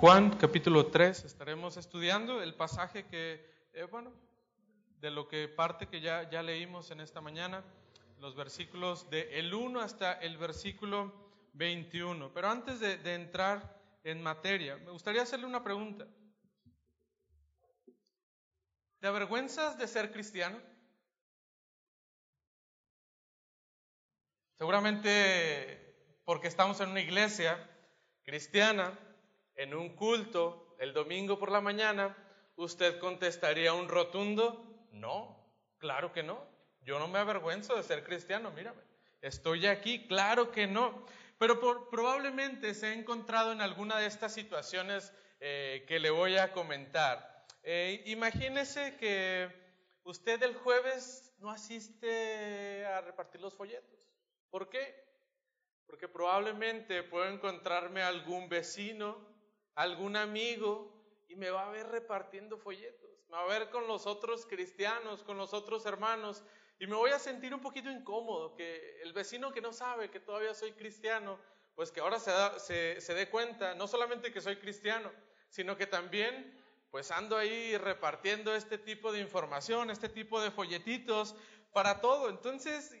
Juan capítulo 3 estaremos estudiando el pasaje que, eh, bueno, de lo que parte que ya, ya leímos en esta mañana, los versículos de el 1 hasta el versículo 21. Pero antes de, de entrar en materia, me gustaría hacerle una pregunta. ¿Te avergüenzas de ser cristiano? Seguramente porque estamos en una iglesia cristiana, en un culto, el domingo por la mañana, usted contestaría un rotundo, no, claro que no. Yo no me avergüenzo de ser cristiano, mírame. Estoy aquí, claro que no. Pero probablemente se ha encontrado en alguna de estas situaciones eh, que le voy a comentar. Eh, imagínese que usted el jueves no asiste a repartir los folletos. ¿Por qué? Porque probablemente puedo encontrarme algún vecino, algún amigo, y me va a ver repartiendo folletos. Me va a ver con los otros cristianos, con los otros hermanos, y me voy a sentir un poquito incómodo, que el vecino que no sabe que todavía soy cristiano, pues que ahora se, se, dé cuenta, no solamente que soy cristiano, sino que también pues ando ahí repartiendo este tipo de información, este tipo de folletitos para todo. Entonces,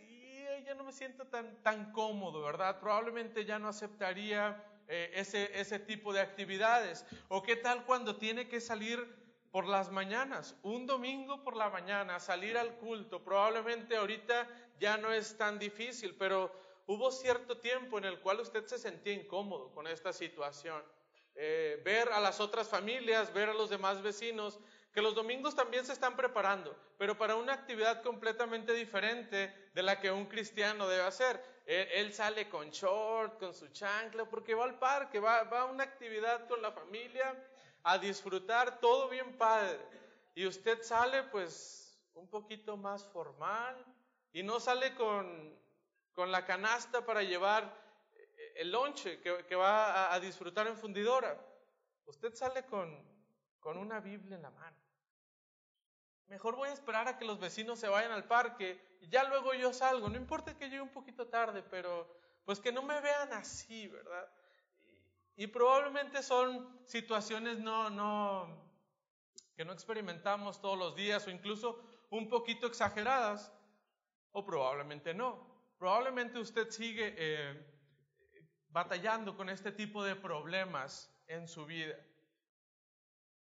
ya no me siento tan, tan cómodo, ¿verdad? Probablemente ya no aceptaría eh, ese, ese tipo de actividades. ¿O qué tal cuando tiene que salir por las mañanas, un domingo por la mañana, salir al culto? Probablemente ahorita ya no es tan difícil, pero hubo cierto tiempo en el cual usted se sentía incómodo con esta situación. Eh, ver a las otras familias, ver a los demás vecinos, que los domingos también se están preparando, pero para una actividad completamente diferente de la que un cristiano debe hacer. Él, sale con short, con su chancla, porque va al parque, va, a una actividad con la familia, a disfrutar, todo bien padre. Y usted sale pues un poquito más formal y no sale con, con la canasta para llevar el lonche que, va a, disfrutar en fundidora. Usted sale con, con una Biblia en la mano. Mejor voy a esperar a que los vecinos se vayan al parque y ya luego yo salgo. No importa que llegue un poquito tarde, pero pues que no me vean así, ¿verdad? Y, probablemente son situaciones no, no, que no experimentamos todos los días o incluso un poquito exageradas, o probablemente no. Probablemente usted sigue eh, batallando con este tipo de problemas en su vida.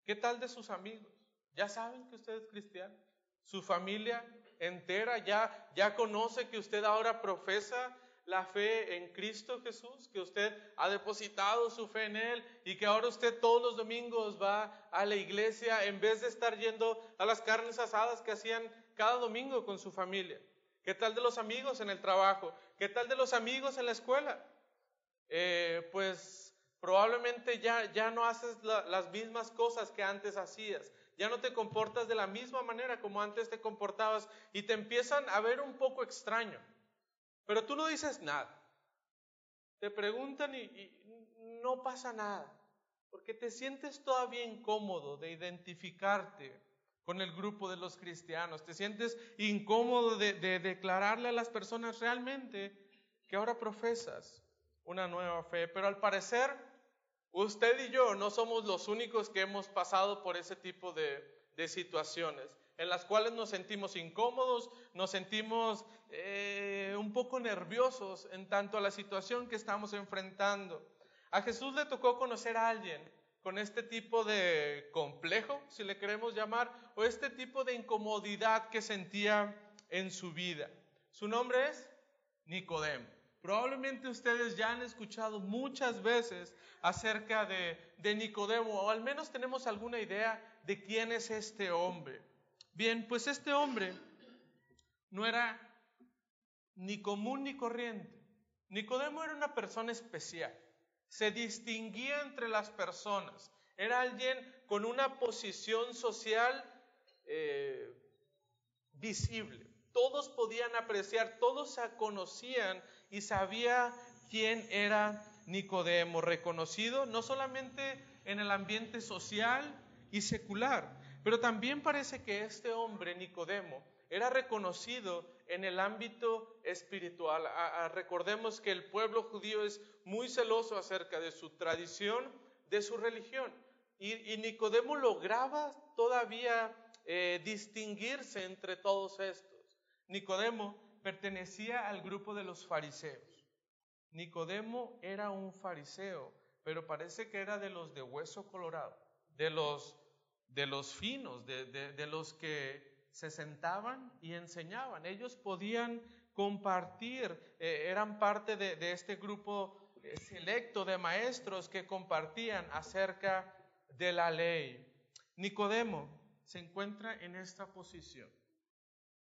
¿Qué tal de sus amigos? ¿Ya saben que usted es cristiano? ¿Su familia entera ya, ya conoce que usted ahora profesa la fe en Cristo Jesús, que usted ha depositado su fe en Él y que ahora usted todos los domingos va a la iglesia en vez de estar yendo a las carnes asadas que hacían cada domingo con su familia. ¿Qué tal de los amigos en el trabajo? ¿Qué tal de los amigos en la escuela? Eh, pues Probablemente ya, ya no haces las mismas cosas que antes hacías. Ya no te comportas de la misma manera como antes te comportabas y te empiezan a ver un poco extraño. Pero tú no dices nada. Te preguntan y, no pasa nada. Porque te sientes todavía incómodo de identificarte con el grupo de los cristianos. Te sientes incómodo de, de declararle a las personas realmente que ahora profesas una nueva fe. Pero al parecer, usted y yo no somos los únicos que hemos pasado por ese tipo de, situaciones en las cuales nos sentimos incómodos, nos sentimos eh, un poco nerviosos en tanto a la situación que estamos enfrentando. A Jesús le tocó conocer a alguien con este tipo de complejo, si le queremos llamar, o este tipo de incomodidad que sentía en su vida. Su nombre es Nicodemo. Probablemente ustedes ya han escuchado muchas veces acerca de, Nicodemo, o al menos tenemos alguna idea de quién es este hombre. Bien, pues este hombre no era ni común ni corriente. Nicodemo era una persona especial. Se distinguía entre las personas. Era alguien con una posición social eh, visible. Todos podían apreciar, todos se conocían y sabía quién era Nicodemo, reconocido no solamente en el ambiente social y secular, pero también parece que este hombre, Nicodemo, era reconocido en el ámbito espiritual. recordemos que el pueblo judío es muy celoso acerca de su tradición de su religión. Y, Nicodemo lograba todavía eh, distinguirse entre todos estos. Nicodemo pertenecía al grupo de los fariseos. Nicodemo era un fariseo, pero parece que era de los de hueso colorado, de los, de los finos, de, los que se sentaban y enseñaban. Ellos podían compartir, eh, eran parte de, este grupo eh, selecto de maestros que compartían acerca de la ley. Nicodemo se encuentra en esta posición.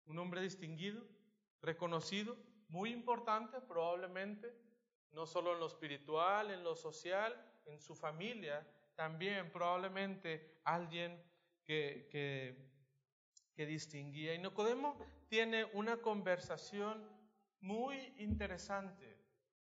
Un hombre distinguido, reconocido, muy importante probablemente, no solo en lo espiritual, en lo social, en su familia, también probablemente alguien que, que, distinguía. Y Nicodemo tiene una conversación muy interesante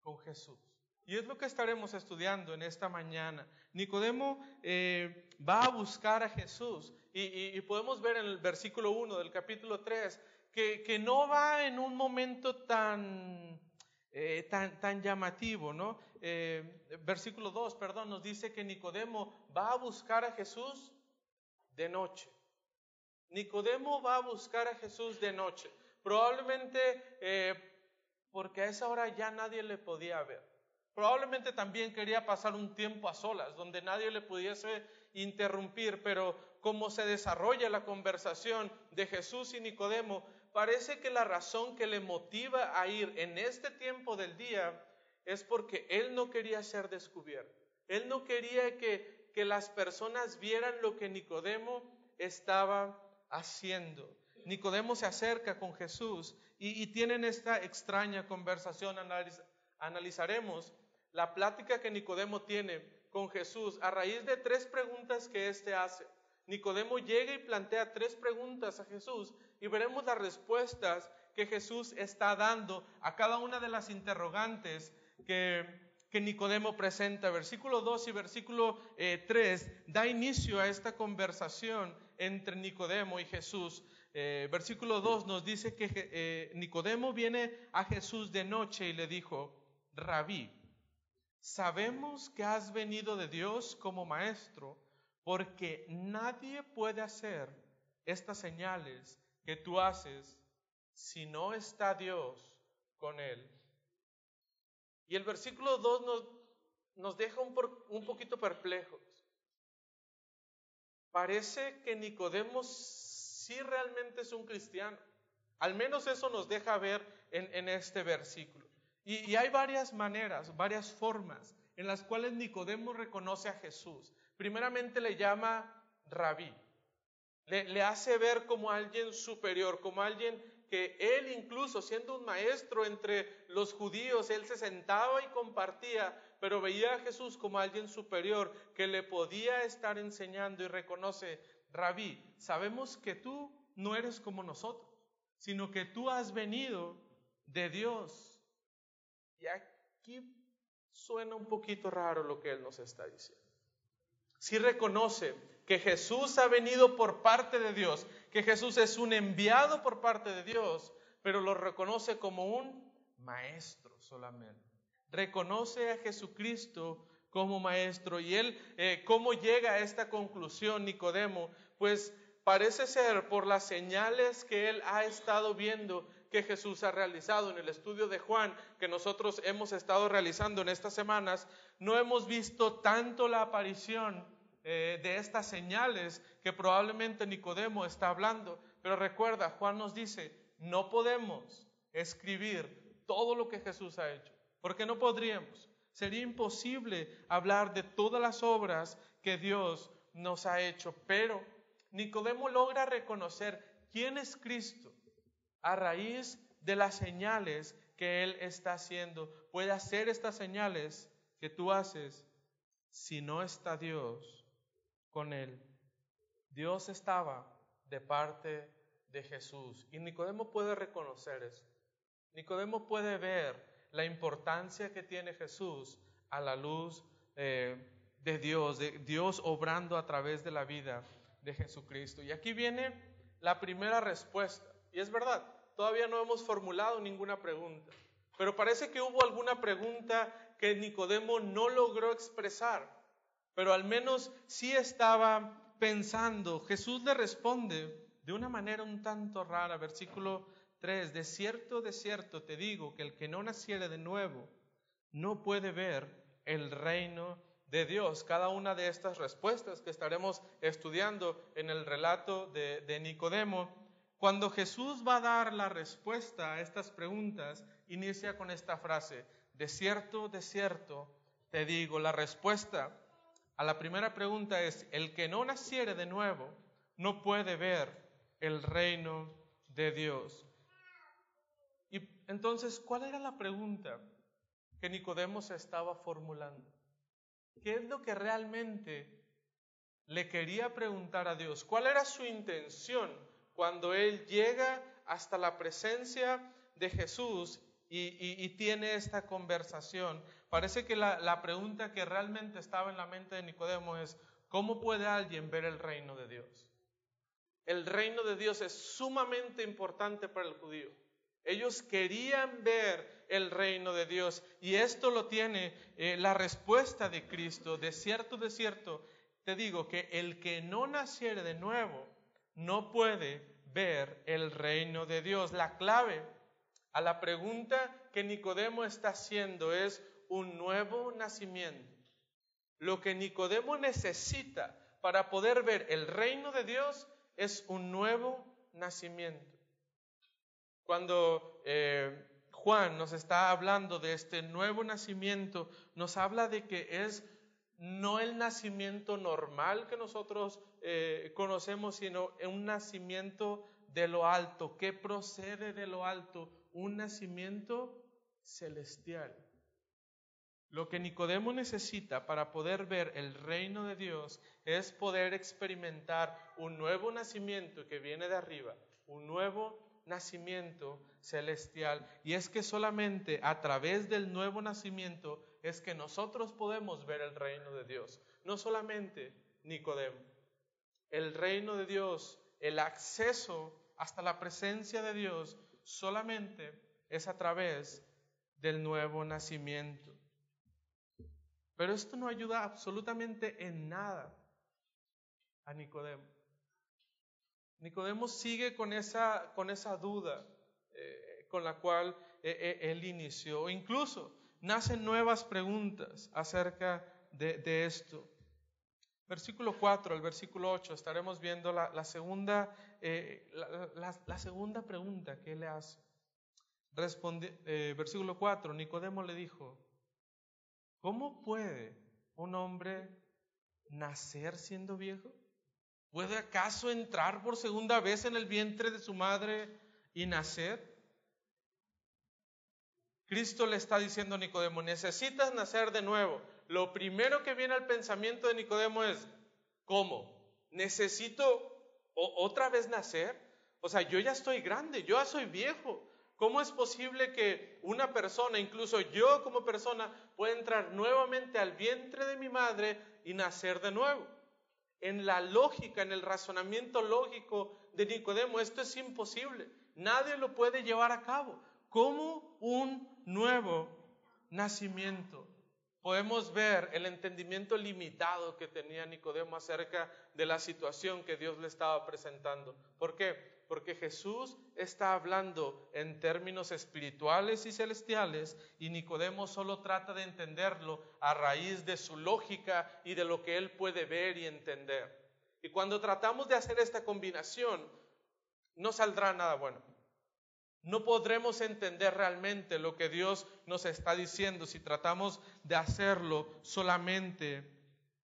con Jesús. Y es lo que estaremos estudiando en esta mañana. Nicodemo eh, va a buscar a Jesús y, podemos ver en el versículo 1 del capítulo 3 que, no va en un momento tan, eh, tan, llamativo, ¿no? Eh, versículo 2, perdón, nos dice que Nicodemo va a buscar a Jesús de noche. Nicodemo va a buscar a Jesús de noche. Probablemente porque a esa hora ya nadie le podía ver. Probablemente también quería pasar un tiempo a solas, donde nadie le pudiese interrumpir, pero como se desarrolla la conversación de Jesús y Nicodemo, parece que la razón que le motiva a ir en este tiempo del día es porque él no quería ser descubierto. Él no quería que, que las personas vieran lo que Nicodemo estaba haciendo. Nicodemo se acerca con Jesús y, y tienen esta extraña conversación. analizaremos la plática que Nicodemo tiene con Jesús a raíz de tres preguntas que éste hace. Nicodemo llega y plantea tres preguntas a Jesús y veremos las respuestas que Jesús está dando a cada una de las interrogantes que, Nicodemo presenta. Versículo 2 y versículo 3 eh, da inicio a esta conversación entre Nicodemo y Jesús. Eh, versículo 2 nos dice que eh, Nicodemo viene a Jesús de noche y le dijo, rabí, Sabemos que has venido de Dios como maestro, porque nadie puede hacer estas señales que tú haces si no está Dios con él. Y el versículo 2 nos, nos deja un, poquito perplejos. Parece que Nicodemo sí realmente es un cristiano. Al menos eso nos deja ver en, en este versículo. Y, hay varias maneras, varias formas en las cuales Nicodemo reconoce a Jesús. Primeramente le llama rabí, le, le, hace ver como alguien superior, como alguien que él incluso siendo un maestro entre los judíos, él se sentaba y compartía, pero veía a Jesús como alguien superior que le podía estar enseñando y reconoce, rabí, sabemos que tú no eres como nosotros, sino que tú has venido de Dios y aquí suena un poquito raro lo que Él nos está diciendo. Si reconoce que Jesús ha venido por parte de Dios, que Jesús es un enviado por parte de Dios, pero lo reconoce como un maestro solamente. Reconoce a Jesucristo como maestro. Y él, eh, ¿cómo llega a esta conclusión, Nicodemo? Pues parece ser por las señales que él ha estado viendo que Jesús ha realizado. En el estudio de Juan que nosotros hemos estado realizando en estas semanas, no hemos visto tanto la aparición eh, de estas señales que probablemente Nicodemo está hablando. Pero recuerda, Juan nos dice, no podemos escribir todo lo que Jesús ha hecho, porque no podríamos. Sería imposible hablar de todas las obras que Dios nos ha hecho, pero Nicodemo logra reconocer quién es Cristo a raíz de las señales que Él está haciendo. Puede hacer estas señales que tú haces si no está Dios con Él. Dios estaba de parte de Jesús y Nicodemo puede reconocer eso. Nicodemo puede ver la importancia que tiene Jesús a la luz eh, de Dios, de Dios obrando a través de la vida de Jesucristo. Y aquí viene la primera respuesta. Y es verdad, todavía no hemos formulado ninguna pregunta, pero parece que hubo alguna pregunta que Nicodemo no logró expresar. Pero al menos sí estaba pensando. Jesús le responde de una manera un tanto rara, versículo 3, de cierto, de cierto te digo que el que no naciere de nuevo no puede ver el reino de Dios. Cada una de estas respuestas que estaremos estudiando en el relato de, de Nicodemo, cuando Jesús va a dar la respuesta a estas preguntas, inicia con esta frase, de cierto, de cierto te digo, la respuesta la primera pregunta es, el que no naciere de nuevo no puede ver el reino de Dios. Y entonces, ¿cuál era la pregunta que Nicodemo se estaba formulando? ¿Qué es lo que realmente le quería preguntar a Dios? ¿Cuál era su intención cuando él llega hasta la presencia de Jesús y, tiene esta conversación. Parece que la, la pregunta que realmente estaba en la mente de Nicodemo es, ¿cómo puede alguien ver el reino de Dios? El reino de Dios es sumamente importante para el judío. Ellos querían ver el reino de Dios y esto lo tiene eh, la respuesta de Cristo. De cierto, de cierto, te digo que el que no naciere de nuevo no puede ver el reino de Dios. La clave a la pregunta que Nicodemo está haciendo es un nuevo nacimiento. Lo que Nicodemo necesita para poder ver el reino de Dios es un nuevo nacimiento. Cuando eh, Juan nos está hablando de este nuevo nacimiento, nos habla de que es no el nacimiento normal que nosotros eh, conocemos, sino un nacimiento de lo alto, que procede de lo alto, un nacimiento celestial. Lo que Nicodemo necesita para poder ver el reino de Dios es poder experimentar un nuevo nacimiento que viene de arriba, un nuevo nacimiento celestial. Y es que solamente a través del nuevo nacimiento es que nosotros podemos ver el reino de Dios. No solamente Nicodemo. El reino de Dios, el acceso hasta la presencia de Dios solamente es a través del nuevo nacimiento. Pero esto no ayuda absolutamente en nada a Nicodemo. Nicodemo sigue con esa, con esa duda eh, con la cual eh, eh, él inició. Incluso nacen nuevas preguntas acerca de, esto. Versículo 4 al versículo 8 estaremos viendo la, segunda, la segunda pregunta que él le hace. Responde, versículo 4, Nicodemo le dijo, ¿cómo puede un hombre nacer siendo viejo? ¿Puede acaso entrar por segunda vez en el vientre de su madre y nacer? Cristo le está diciendo a Nicodemo, necesitas nacer de nuevo. Lo primero que viene al pensamiento de Nicodemo es, ¿cómo? ¿Necesito otra vez nacer? O sea, yo ya estoy grande, yo ya soy viejo. ¿Cómo es posible que una persona, incluso yo como persona, pueda entrar nuevamente al vientre de mi madre y nacer de nuevo? En la lógica, en el razonamiento lógico de Nicodemo, esto es imposible. Nadie lo puede llevar a cabo. ¿Cómo un nuevo nacimiento? Podemos ver el entendimiento limitado que tenía Nicodemo acerca de la situación que Dios le estaba presentando. ¿Por qué? Porque Jesús está hablando en términos espirituales y celestiales y Nicodemo solo trata de entenderlo a raíz de su lógica y de lo que él puede ver y entender. Y cuando tratamos de hacer esta combinación, no saldrá nada bueno. No podremos entender realmente lo que Dios nos está diciendo si tratamos de hacerlo solamente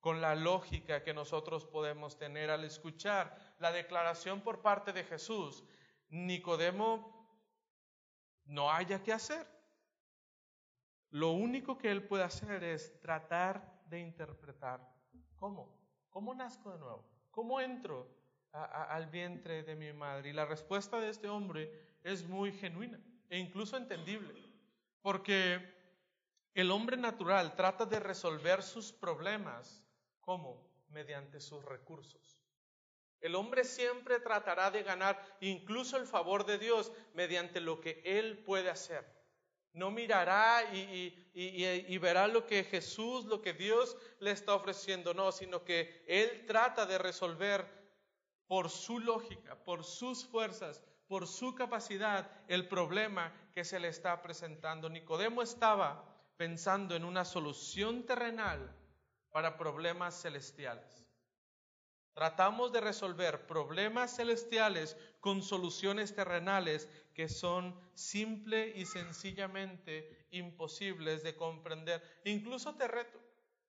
con la lógica que nosotros podemos tener al escuchar la declaración por parte de Jesús, Nicodemo no haya que hacer. Lo único que él puede hacer es tratar de interpretar. ¿Cómo? ¿Cómo nazco de nuevo? ¿Cómo entro al vientre de mi madre? Y la respuesta de este hombre es muy genuina e incluso entendible, porque el hombre natural trata de resolver sus problemas, ¿cómo? Mediante sus recursos. El hombre siempre tratará de ganar incluso el favor de Dios mediante lo que él puede hacer. no mirará y, verá lo que Jesús, lo que Dios le está ofreciendo, no, sino que Él trata de resolver por su lógica, por sus fuerzas, por su capacidad el problema que se le está presentando. Nicodemo estaba pensando en una solución terrenal para problemas celestiales. Tratamos de resolver problemas celestiales con soluciones terrenales que son simple y sencillamente imposibles de comprender. Incluso te reto,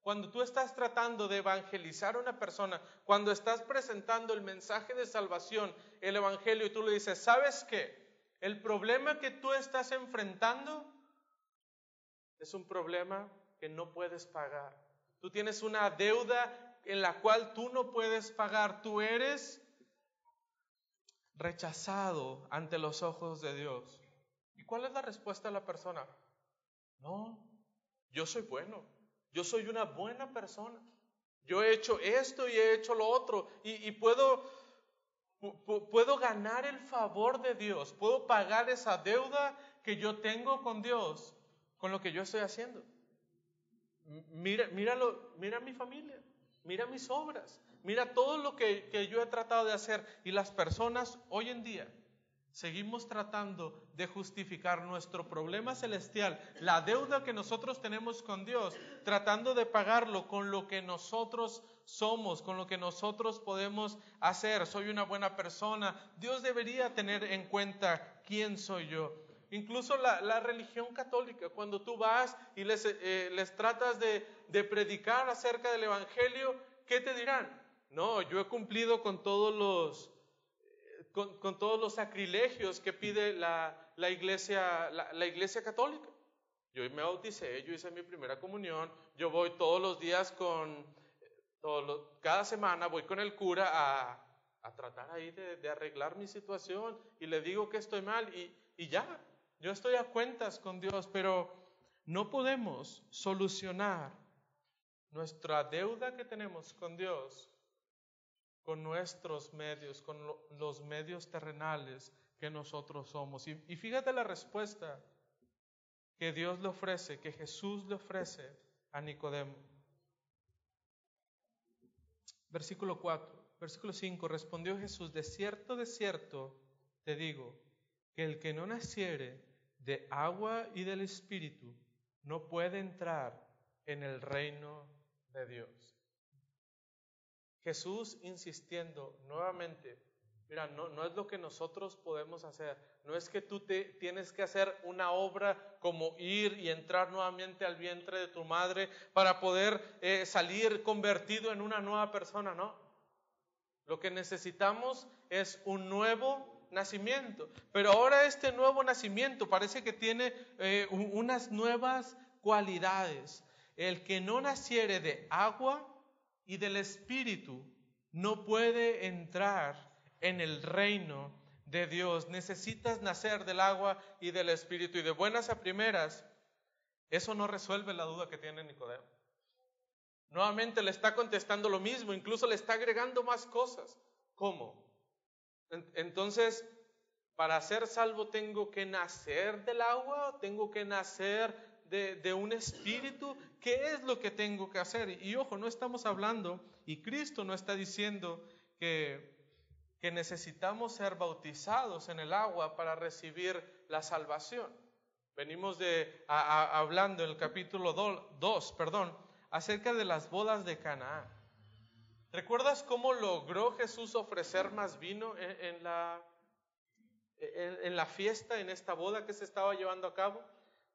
cuando tú estás tratando de evangelizar a una persona, cuando estás presentando el mensaje de salvación, el evangelio, y tú le dices, ¿sabes qué? El problema que tú estás enfrentando es un problema que no puedes pagar. Tú tienes una deuda en la cual tú no puedes pagar. Tú eres rechazado ante los ojos de Dios. ¿Y cuál es la respuesta de la persona? No, yo soy bueno, yo soy una buena persona. Yo he hecho esto y he hecho lo otro y, puedo, puedo ganar el favor de Dios, puedo pagar esa deuda que yo tengo con Dios con lo que yo estoy haciendo. Mira, míralo, mira mi familia mira mis obras, mira todo lo que, yo he tratado de hacer. Y las personas hoy en día seguimos tratando de justificar nuestro problema celestial, la deuda que nosotros tenemos con Dios, tratando de pagarlo con lo que nosotros somos, con lo que nosotros podemos hacer. Soy una buena persona. Dios debería tener en cuenta quién soy yo. Incluso la, religión católica, cuando tú vas y les, eh, les tratas de, predicar acerca del Evangelio, ¿qué te dirán? No, yo he cumplido con todos los, con, con todos los sacrilegios que pide la, iglesia, la, iglesia católica. Yo me bauticé, yo hice mi primera comunión, yo voy todos los días con, todos cada semana voy con el cura a, tratar ahí de, de, arreglar mi situación y le digo que estoy mal y ya, yo estoy a cuentas con Dios, pero no podemos solucionar nuestra deuda que tenemos con Dios con nuestros medios, con los medios terrenales que nosotros somos. Y, y fíjate la respuesta que Dios le ofrece, que Jesús le ofrece a Nicodemo. Versículo 4, versículo 5, respondió Jesús, de cierto, de cierto, te digo, que el que no naciere de agua y del Espíritu no puede entrar en el reino de Dios. Jesús insistiendo nuevamente, mira, no, no es lo que nosotros podemos hacer, no es que tú te tienes que hacer una obra como ir y entrar nuevamente al vientre de tu madre para poder eh, salir convertido en una nueva persona, no. Lo que necesitamos es un nuevo nacimiento. Pero ahora este nuevo nacimiento parece que tiene eh, unas nuevas cualidades. El que no naciere de agua y del Espíritu no puede entrar en el reino de Dios. Necesitas nacer del agua y del Espíritu. Y de buenas a primeras, eso no resuelve la duda que tiene Nicodemo. Nuevamente le está contestando lo mismo, incluso le está agregando más cosas. ¿Cómo? Entonces, para ser salvo tengo que nacer del agua, tengo que nacer de, un espíritu. ¿Qué es lo que tengo que hacer? Y, ojo, no estamos hablando, y Cristo no está diciendo que, necesitamos ser bautizados en el agua para recibir la salvación. Venimos de, hablando en el capítulo 2, perdón, acerca de las bodas de Canaán. ¿Recuerdas cómo logró Jesús ofrecer más vino en, la, en, la fiesta, en esta boda que se estaba llevando a cabo?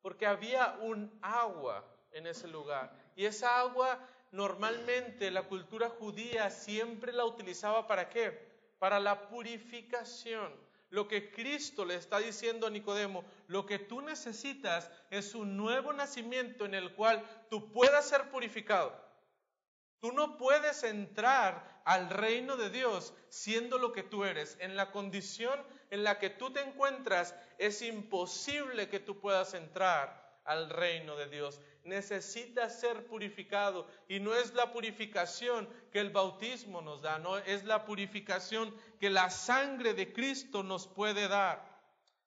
Porque había un agua en ese lugar. Y esa agua normalmente la cultura judía siempre la utilizaba para qué? Para la purificación. Lo que Cristo le está diciendo a Nicodemo, lo que tú necesitas es un nuevo nacimiento en el cual tú puedas ser purificado. Tú no puedes entrar al reino de Dios siendo lo que tú eres. En la condición en la que tú te encuentras, es imposible que tú puedas entrar al reino de Dios. Necesitas ser purificado y no es la purificación que el bautismo nos da, no es la purificación que la sangre de Cristo nos puede dar.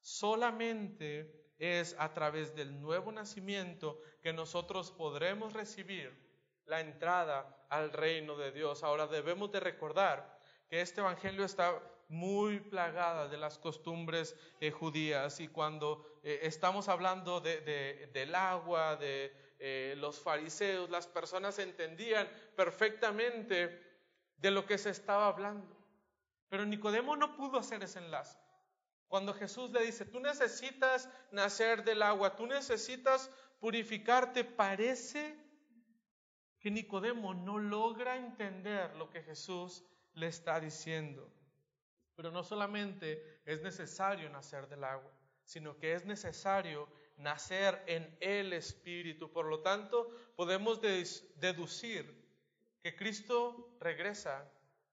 Solamente es a través del nuevo nacimiento que nosotros podremos recibir la entrada al reino de Dios. Ahora debemos de recordar que este Evangelio está muy plagada de las costumbres eh, judías y cuando eh, estamos hablando del agua, de eh, los fariseos, las personas entendían perfectamente de lo que se estaba hablando. Pero Nicodemo no pudo hacer ese enlace. Cuando Jesús le dice, tú necesitas nacer del agua, tú necesitas purificarte, parece que Nicodemo no logra entender lo que Jesús le está diciendo. Pero no solamente es necesario nacer del agua, sino que es necesario nacer en el Espíritu. Por lo tanto, podemos deducir que Cristo regresa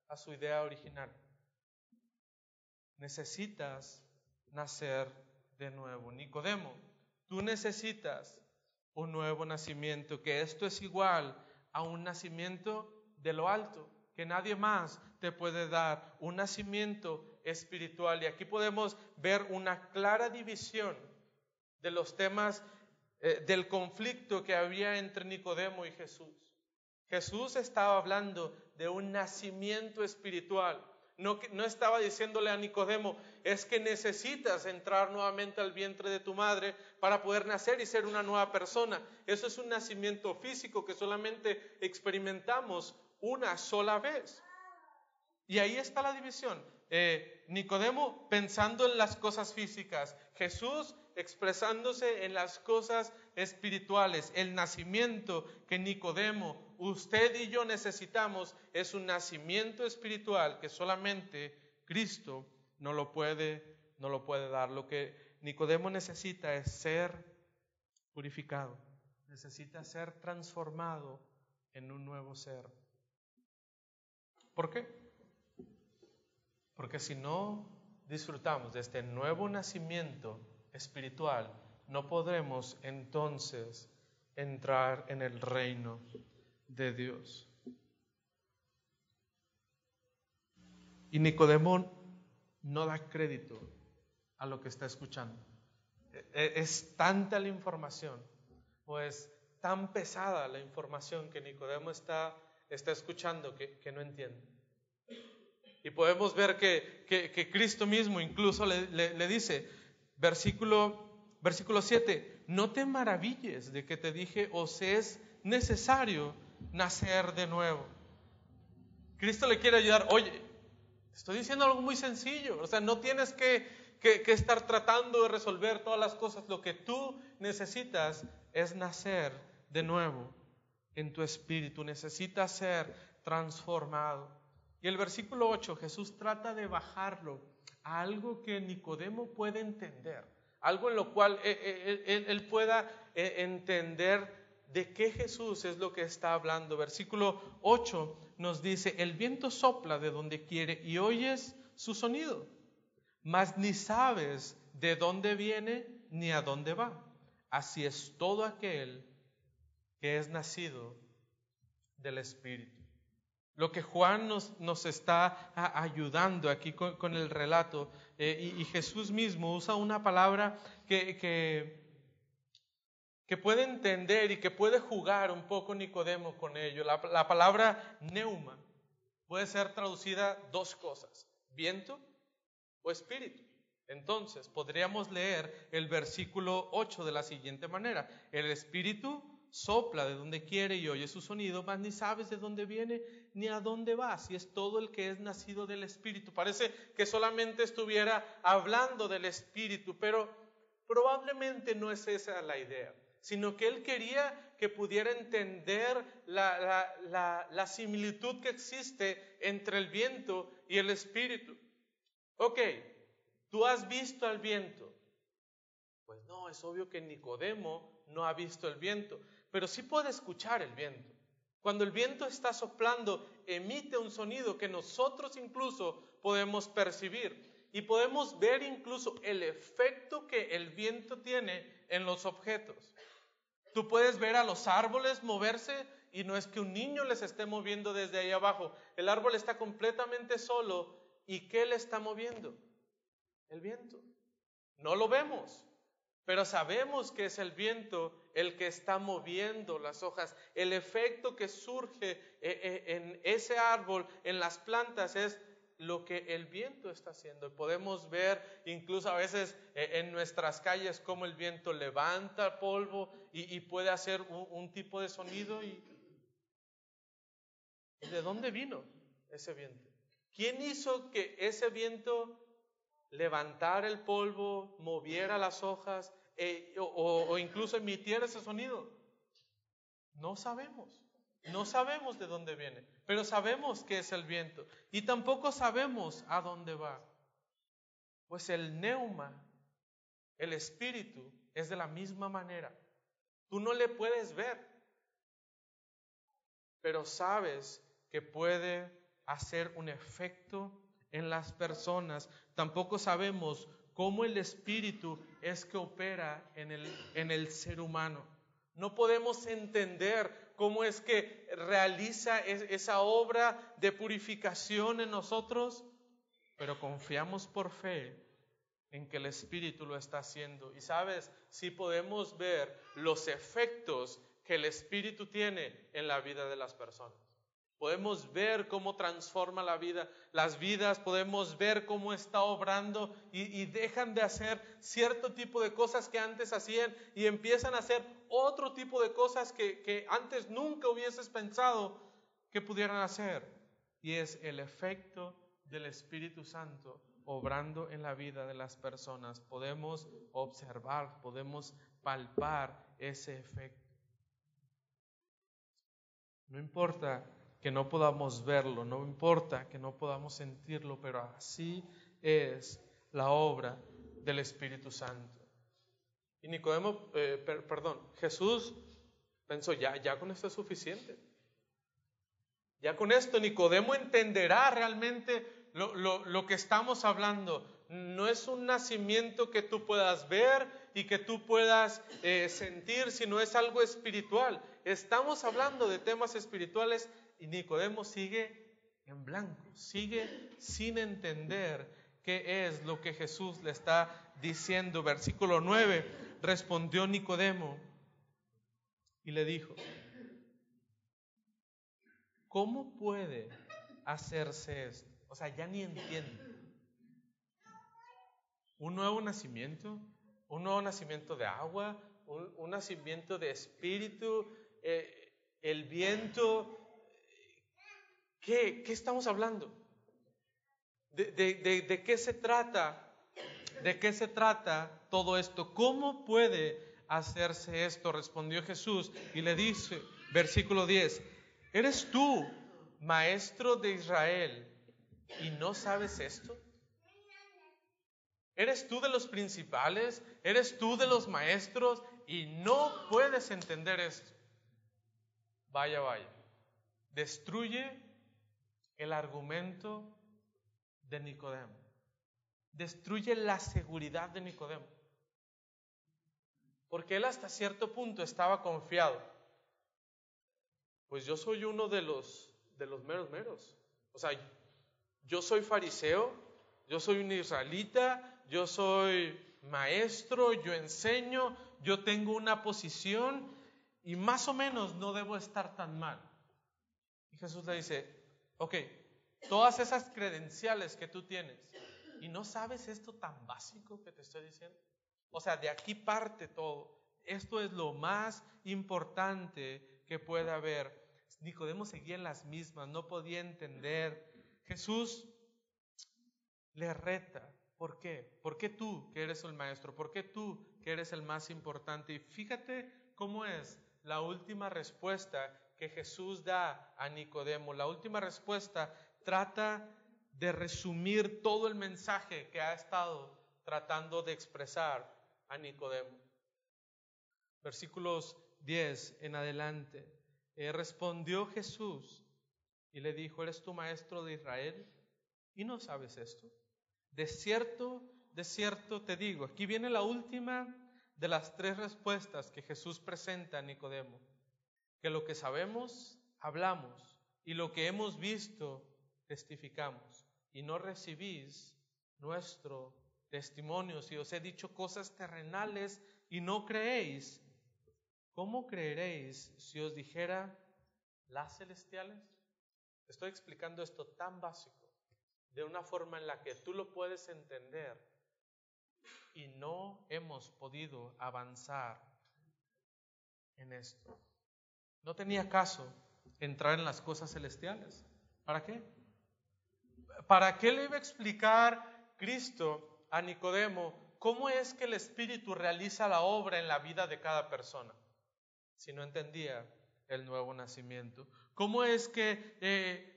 a su idea original. Necesitas nacer de nuevo. Nicodemo, tú necesitas un nuevo nacimiento, que esto es igual a un nacimiento de lo alto, que nadie más te puede dar, un nacimiento espiritual. Y aquí podemos ver una clara división de los temas eh, del conflicto que había entre Nicodemo y Jesús. Jesús estaba hablando de un nacimiento espiritual no, estaba diciéndole a Nicodemo, es que necesitas entrar nuevamente al vientre de tu madre para poder nacer y ser una nueva persona. Eso es un nacimiento físico que solamente experimentamos una sola vez. Y ahí está la división. Eh, Nicodemo pensando en las cosas físicas, Jesús expresándose en las cosas espirituales. El nacimiento que Nicodemo, usted y yo necesitamos es un nacimiento espiritual que solamente Cristo no lo puede, no lo puede dar. Lo que Nicodemo necesita es ser purificado, necesita ser transformado en un nuevo ser. ¿Por qué? Porque si no disfrutamos de este nuevo nacimiento espiritual, no podremos entonces entrar en el reino de Dios. Y Nicodemo no da crédito a lo que está escuchando. E, e, es tanta la información, o es tan pesada la información que Nicodemo está, está escuchando que, no entiende. Y podemos ver que, que, Cristo mismo incluso le, dice, versículo, versículo 7, no te maravilles de que te dije, os es necesario nacer de nuevo. Cristo le quiere ayudar, oye, estoy diciendo algo muy sencillo, o sea, no tienes que, que, estar tratando de resolver todas las cosas, lo que tú necesitas es nacer de nuevo en tu espíritu, necesitas ser transformado. Y el versículo 8, Jesús trata de bajarlo a algo que Nicodemo puede entender, algo en lo cual eh, eh, él, él pueda eh, entender de qué Jesús es lo que está hablando. Versículo 8 nos dice, el viento sopla de donde quiere y oyes su sonido, mas ni sabes de dónde viene ni a dónde va. Así es todo aquel que es nacido del Espíritu. Lo que Juan nos, está ayudando aquí con, el relato, eh, y, Jesús mismo usa una palabra que que puede entender y que puede jugar un poco Nicodemo con ello. La, la palabra neuma puede ser traducida dos cosas, viento o espíritu. Entonces, podríamos leer el versículo 8 de la siguiente manera. El espíritu sopla de donde quiere y oye su sonido, mas ni sabes de dónde viene ni a dónde va, si es todo el que es nacido del espíritu. Parece que solamente estuviera hablando del espíritu, pero probablemente no es esa la idea sino que él quería que pudiera entender la, similitud que existe entre el viento y el espíritu. Ok, tú has visto al viento. Pues no, es obvio que Nicodemo no ha visto el viento, pero sí puede escuchar el viento. Cuando el viento está soplando, emite un sonido que nosotros incluso podemos percibir y podemos ver incluso el efecto que el viento tiene en los objetos. Tú puedes ver a los árboles moverse y no es que un niño les esté moviendo desde ahí abajo. El árbol está completamente solo. ¿Y qué le está moviendo? El viento. No lo vemos, pero sabemos que es el viento el que está moviendo las hojas. El efecto que surge eh, eh, en ese árbol, en las plantas, es lo que el viento está haciendo. Podemos ver incluso a veces eh, en nuestras calles cómo el viento levanta polvo y, puede hacer un, tipo de sonido. Y, ¿De dónde vino ese viento? ¿Quién hizo que ese viento levantara el polvo, moviera las hojas eh, o, o incluso emitiera ese sonido? No sabemos. No sabemos de dónde viene, pero sabemos que es el viento y tampoco sabemos a dónde va. Pues el neuma, el espíritu, es de la misma manera. Tú no le puedes ver, pero sabes que puede hacer un efecto en las personas. Tampoco sabemos cómo el espíritu es que opera en el, en el ser humano. No podemos entender cómo es que realiza esa obra de purificación en nosotros, pero confiamos por fe en que el Espíritu lo está haciendo. Y sabes, si podemos ver los efectos que el Espíritu tiene en la vida de las personas. Podemos ver cómo transforma la vida, las vidas, podemos ver cómo está obrando y, dejan de hacer cierto tipo de cosas que antes hacían y empiezan a hacer otro tipo de cosas que, que antes nunca hubieses pensado que pudieran hacer. Y es el efecto del Espíritu Santo obrando en la vida de las personas. Podemos observar, podemos palpar ese efecto. No importa que no podamos verlo, no importa que no podamos sentirlo, pero así es la obra del Espíritu Santo. Y Nicodemo, eh, perdón, Jesús pensó, ya, ya con esto es suficiente. Ya con esto Nicodemo entenderá realmente lo, lo, que estamos hablando. No es un nacimiento que tú puedas ver y que tú puedas eh, sentir, sino es algo espiritual. Estamos hablando de temas espirituales y Nicodemo sigue en blanco, sigue sin entender qué es lo que Jesús le está diciendo. Versículo 9, respondió Nicodemo y le dijo, ¿cómo puede hacerse esto? O sea, ya ni entiende. Un nuevo nacimiento, un nuevo nacimiento de agua, un, nacimiento de espíritu, eh, el viento ¿Qué, estamos hablando? ¿De, qué se trata? ¿De qué se trata todo esto? ¿Cómo puede hacerse esto? Respondió Jesús y le dice, versículo 10, ¿eres tú, maestro de Israel, y no sabes esto? ¿Eres tú de los principales? ¿Eres tú de los maestros y no puedes entender esto? Vaya, vaya. Destruye el argumento de Nicodemo. Destruye la seguridad de Nicodemo. Porque él hasta cierto punto estaba confiado. Pues yo soy uno de los de los meros meros. O sea, yo soy fariseo, yo soy un israelita, yo soy maestro, yo enseño, yo tengo una posición y más o menos no debo estar tan mal. Y Jesús le dice, Ok, todas esas credenciales que tú tienes y no sabes esto tan básico que te estoy diciendo. O sea, de aquí parte todo. Esto es lo más importante que puede haber. Nicodemo seguía en las mismas, no podía entender. Jesús le reta. ¿Por qué? ¿Por qué tú que eres el maestro? ¿Por qué tú que eres el más importante? Y fíjate cómo es la última respuesta que Jesús da a Nicodemo. La última respuesta trata de resumir todo el mensaje que ha estado tratando de expresar a Nicodemo. Versículos 10 en adelante. Eh, respondió Jesús y le dijo, ¿eres tu maestro de Israel? ¿Y no sabes esto? De cierto, de cierto te digo. Aquí viene la última de las tres respuestas que Jesús presenta a Nicodemo que lo que sabemos, hablamos, y lo que hemos visto, testificamos, y no recibís nuestro testimonio. Si os he dicho cosas terrenales y no creéis, ¿cómo creeréis si os dijera las celestiales? Estoy explicando esto tan básico, de una forma en la que tú lo puedes entender y no hemos podido avanzar en esto. No tenía caso entrar en las cosas celestiales. ¿Para qué? ¿Para qué le iba a explicar Cristo a Nicodemo cómo es que el Espíritu realiza la obra en la vida de cada persona? Si no entendía el nuevo nacimiento. ¿Cómo es que eh,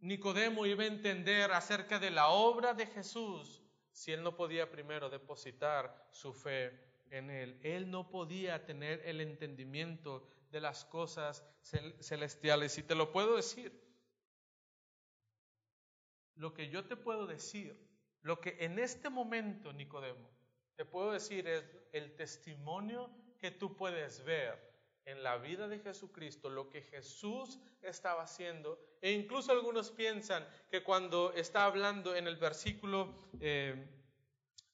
Nicodemo iba a entender acerca de la obra de Jesús si él no podía primero depositar su fe en él? Él no podía tener el entendimiento de las cosas celestiales. Y te lo puedo decir. Lo que yo te puedo decir, lo que en este momento, Nicodemo, te puedo decir es el testimonio que tú puedes ver en la vida de Jesucristo lo que Jesús estaba haciendo. E incluso algunos piensan que cuando está hablando en el versículo, eh,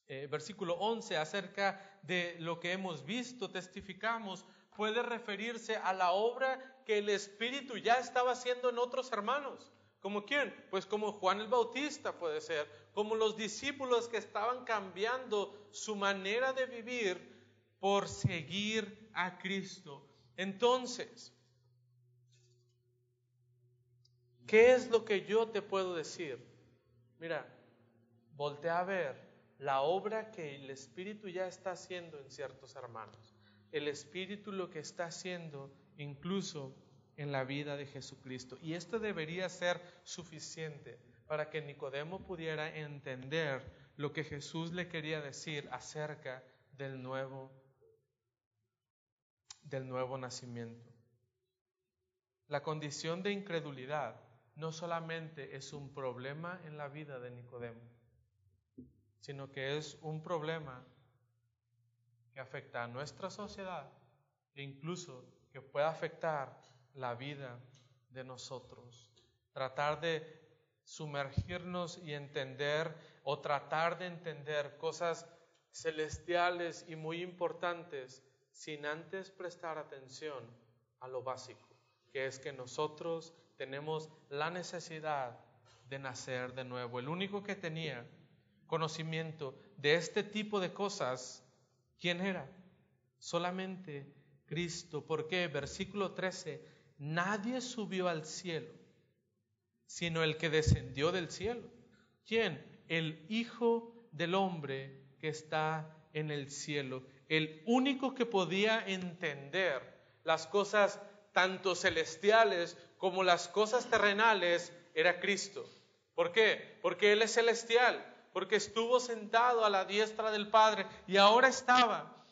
eh, versículo 11 acerca de lo que hemos visto, testificamos, puede referirse a la obra que el Espíritu ya estaba haciendo en otros hermanos. ¿Como quién? Pues como Juan el Bautista puede ser, como los discípulos que estaban cambiando su manera de vivir por seguir a Cristo. Entonces, ¿qué es lo que yo te puedo decir? Mira, voltea a ver la obra que el Espíritu ya está haciendo en ciertos hermanos. El Espíritu lo que está haciendo incluso en la vida de Jesucristo. Y esto debería ser suficiente para que Nicodemo pudiera entender lo que Jesús le quería decir acerca del nuevo del nuevo nacimiento. La condición de incredulidad no solamente es un problema en la vida de Nicodemo, sino que es un problema que afecta a nuestra sociedad e incluso que puede afectar la vida de nosotros. Tratar de sumergirnos y entender o tratar de entender cosas celestiales y muy importantes sin antes prestar atención a lo básico, que es que nosotros tenemos la necesidad de nacer de nuevo. El único que tenía conocimiento de este tipo de cosas, ¿quién era? Solamente Cristo. ¿Por qué? Versículo 13, nadie subió al cielo, sino el que descendió del cielo. ¿Quién? El Hijo del Hombre que está en el cielo el único que podía entender las cosas tanto celestiales como las cosas terrenales era Cristo. ¿Por qué? Porque Él es celestial, porque estuvo sentado a la diestra del Padre y ahora estaba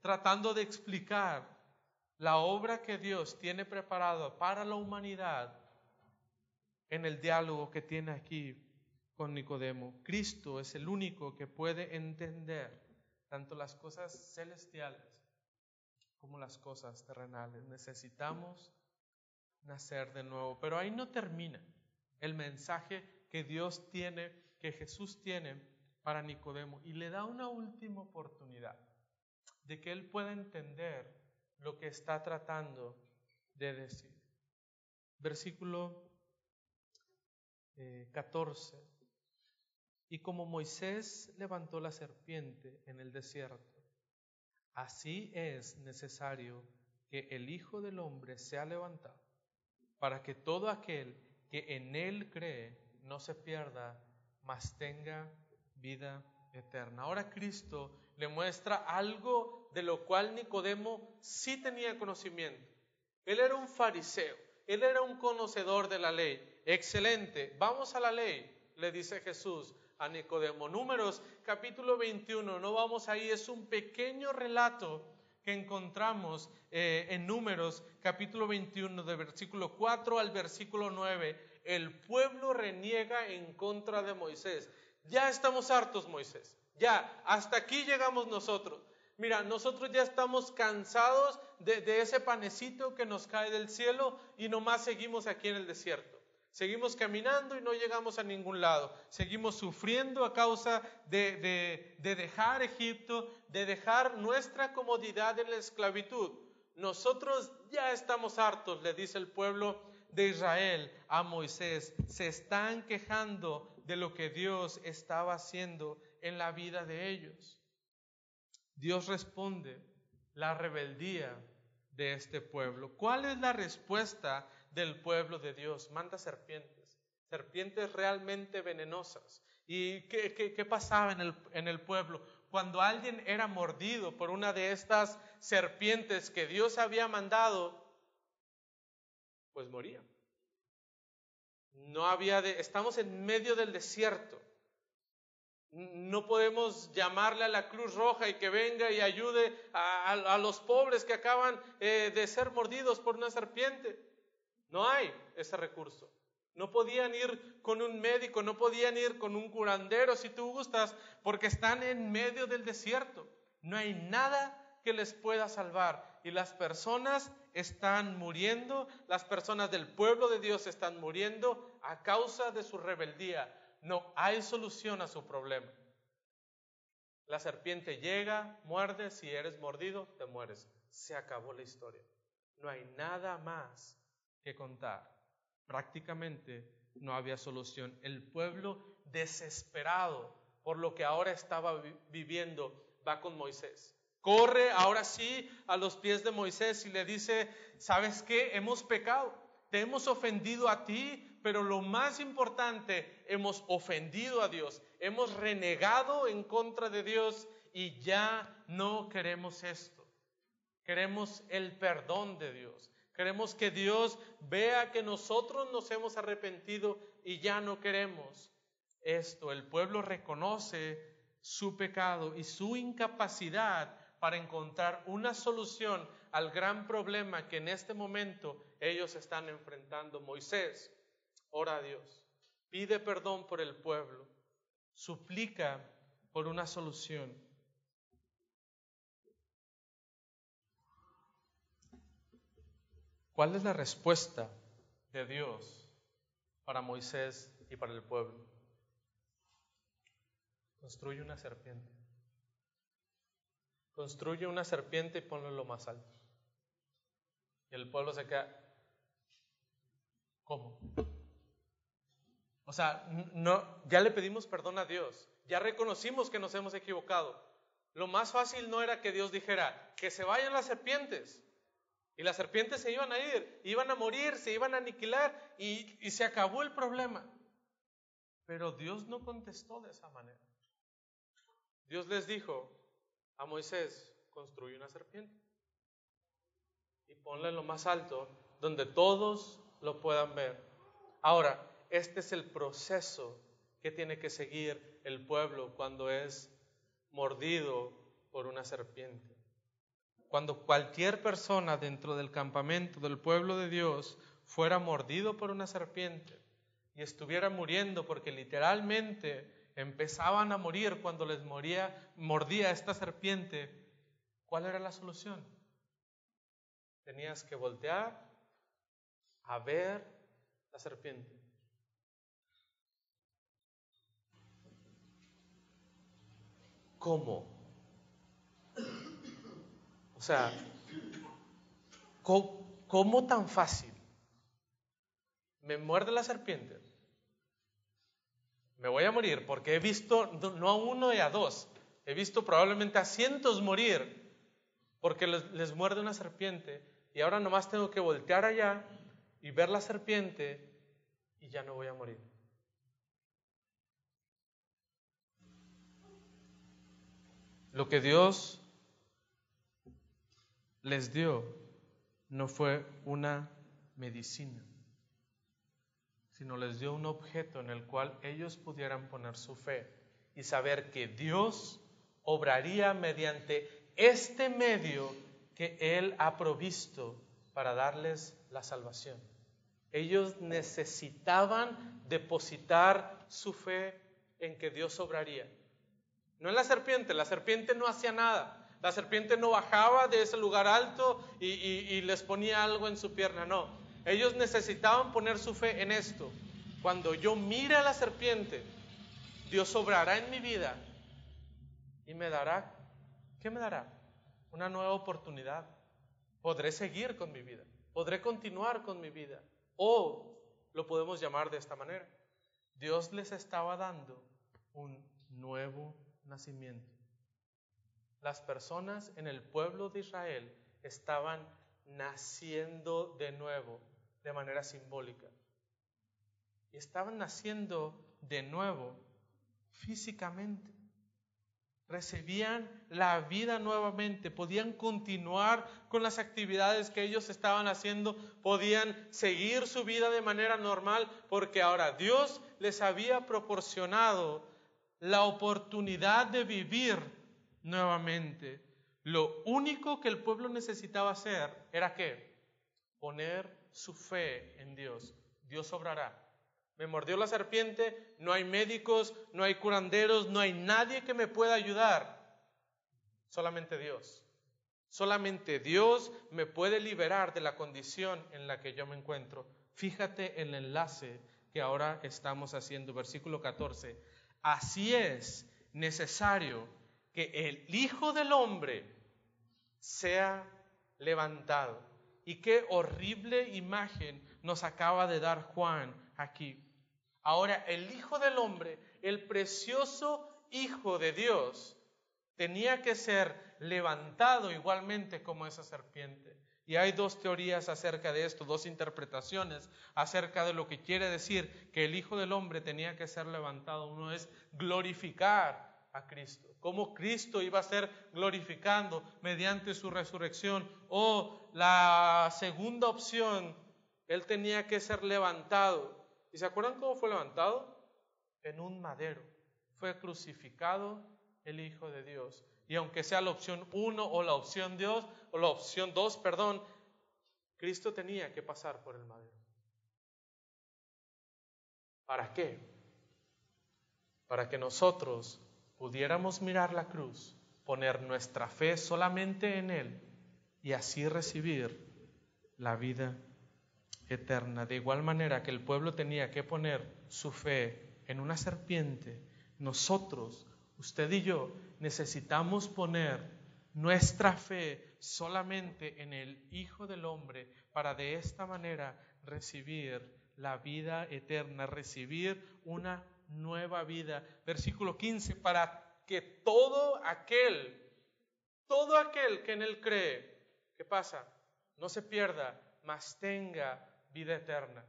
tratando de explicar la obra que Dios tiene preparada para la humanidad en el diálogo que tiene aquí con Nicodemo. Cristo es el único que puede entender tanto las cosas celestiales como las cosas terrenales. Necesitamos nacer de nuevo. Pero ahí no termina el mensaje que Dios tiene, que Jesús tiene para Nicodemo y le da una última oportunidad de que él pueda entender lo que está tratando de decir. Versículo 14. Eh, y como Moisés levantó la serpiente en el desierto, así es necesario que el Hijo del Hombre sea levantado, para que todo aquel que en él cree no se pierda, mas tenga vida eterna. Ahora Cristo le muestra algo de lo cual Nicodemo sí tenía conocimiento. Él era un fariseo, él era un conocedor de la ley. Excelente, vamos a la ley, le dice Jesús a Nicodemo. Números capítulo 21, no vamos ahí, es un pequeño relato que encontramos eh, en Números capítulo 21 de versículo 4 al versículo 9. El pueblo reniega en contra de Moisés. Ya estamos hartos, Moisés. Ya, hasta aquí llegamos nosotros. Mira, nosotros ya estamos cansados de, ese panecito que nos cae del cielo y nomás seguimos aquí en el desierto. Seguimos caminando y no llegamos a ningún lado. Seguimos sufriendo a causa de, de, dejar Egipto, de dejar nuestra comodidad en la esclavitud. Nosotros ya estamos hartos, le dice el pueblo de Israel a Moisés. Se están quejando de lo que Dios estaba haciendo en la vida de ellos. Dios responde la rebeldía de este pueblo. ¿Cuál es la respuesta del pueblo de Dios, manda serpientes, serpientes realmente venenosas. ¿Y qué, pasaba en el pueblo? Cuando alguien era mordido por una de estas serpientes que Dios había mandado, pues moría. No había de, estamos en medio del desierto. No podemos llamarle a la Cruz Roja y que venga y ayude a, los pobres que acaban eh, de ser mordidos por una serpiente. No hay ese recurso. No podían ir con un médico, no podían ir con un curandero si tú gustas, porque están en medio del desierto. No hay nada que les pueda salvar. Y las personas están muriendo, las personas del pueblo de Dios están muriendo a causa de su rebeldía. No hay solución a su problema. La serpiente llega, muerde, si eres mordido, te mueres. Se acabó la historia. No hay nada más que contar. Prácticamente no había solución. El pueblo desesperado por lo que ahora estaba viviendo va con Moisés. Corre ahora sí a los pies de Moisés y le dice, ¿sabes qué? Hemos pecado, te hemos ofendido a ti, pero lo más importante, hemos ofendido a Dios, hemos renegado en contra de Dios y ya no queremos esto. Queremos el perdón de Dios. Queremos que Dios vea que nosotros nos hemos arrepentido y ya no queremos esto. El pueblo reconoce su pecado y su incapacidad para encontrar una solución al gran problema que en este momento ellos están enfrentando. Moisés, ora a Dios, pide perdón por el pueblo, suplica por una solución. ¿Cuál es la respuesta de Dios para Moisés y para el pueblo? Construye una serpiente. Construye una serpiente y ponlo lo más alto. Y el pueblo se queda. ¿Cómo? O sea, no, ya le pedimos perdón a Dios. Ya reconocimos que nos hemos equivocado. Lo más fácil no era que Dios dijera que se vayan las serpientes. Y las serpientes se iban a ir, iban a morir, se iban a aniquilar y, y se acabó el problema. Pero Dios no contestó de esa manera. Dios les dijo a Moisés, construye una serpiente y ponla en lo más alto donde todos lo puedan ver. Ahora, este es el proceso que tiene que seguir el pueblo cuando es mordido por una serpiente. Cuando cualquier persona dentro del campamento del pueblo de Dios fuera mordido por una serpiente y estuviera muriendo porque literalmente empezaban a morir cuando les moría, mordía esta serpiente, ¿cuál era la solución? Tenías que voltear a ver la serpiente. ¿Cómo? O sea, ¿cómo, tan fácil? Me muerde la serpiente. Me voy a morir porque he visto no a uno y a dos, he visto probablemente a cientos morir porque les, muerde una serpiente y ahora nomás tengo que voltear allá y ver la serpiente y ya no voy a morir. Lo que Dios les dio no fue una medicina, sino les dio un objeto en el cual ellos pudieran poner su fe y saber que Dios obraría mediante este medio que Él ha provisto para darles la salvación. Ellos necesitaban depositar su fe en que Dios obraría. No en la serpiente, la serpiente no hacía nada. La serpiente no bajaba de ese lugar alto y, les ponía algo en su pierna, no. Ellos necesitaban poner su fe en esto. Cuando yo mire a la serpiente, Dios obrará en mi vida y me dará, ¿qué me dará? Una nueva oportunidad. Podré seguir con mi vida, podré continuar con mi vida. O lo podemos llamar de esta manera. Dios les estaba dando un nuevo nacimiento. Las personas en el pueblo de Israel estaban naciendo de nuevo de manera simbólica. Y estaban naciendo de nuevo físicamente. Recibían la vida nuevamente, podían continuar con las actividades que ellos estaban haciendo, podían seguir su vida de manera normal, porque ahora Dios les había proporcionado la oportunidad de vivir nuevamente. Lo único que el pueblo necesitaba hacer era que poner su fe en Dios. Dios obrará. Me mordió la serpiente, no hay médicos, no hay curanderos, no hay nadie que me pueda ayudar. Solamente Dios. Solamente Dios me puede liberar de la condición en la que yo me encuentro. Fíjate el enlace que ahora estamos haciendo, versículo 14. Así es necesario que el Hijo del Hombre sea levantado. Y qué horrible imagen nos acaba de dar Juan aquí. Ahora, el Hijo del Hombre, el precioso Hijo de Dios, tenía que ser levantado igualmente como esa serpiente. Y hay dos teorías acerca de esto, dos interpretaciones acerca de lo que quiere decir que el Hijo del Hombre tenía que ser levantado. Uno es glorificar a Cristo, cómo Cristo iba a ser glorificando mediante su resurrección. O la segunda opción, Él tenía que ser levantado. ¿Y se acuerdan cómo fue levantado? En un madero. Fue crucificado el Hijo de Dios. Y aunque sea la opción 1 o la opción 2, o la opción 2, perdón, Cristo tenía que pasar por el madero. ¿Para qué? Para que nosotros pudiéramos mirar la cruz, poner nuestra fe solamente en Él y así recibir la vida eterna. De igual manera que el pueblo tenía que poner su fe en una serpiente, nosotros usted y yo necesitamos poner nuestra fe solamente en el Hijo del Hombre para de esta manera recibir la vida eterna, recibir una nueva vida. Versículo 15, para que todo aquel, todo aquel que en Él cree, ¿qué pasa? No se pierda, mas tenga vida eterna.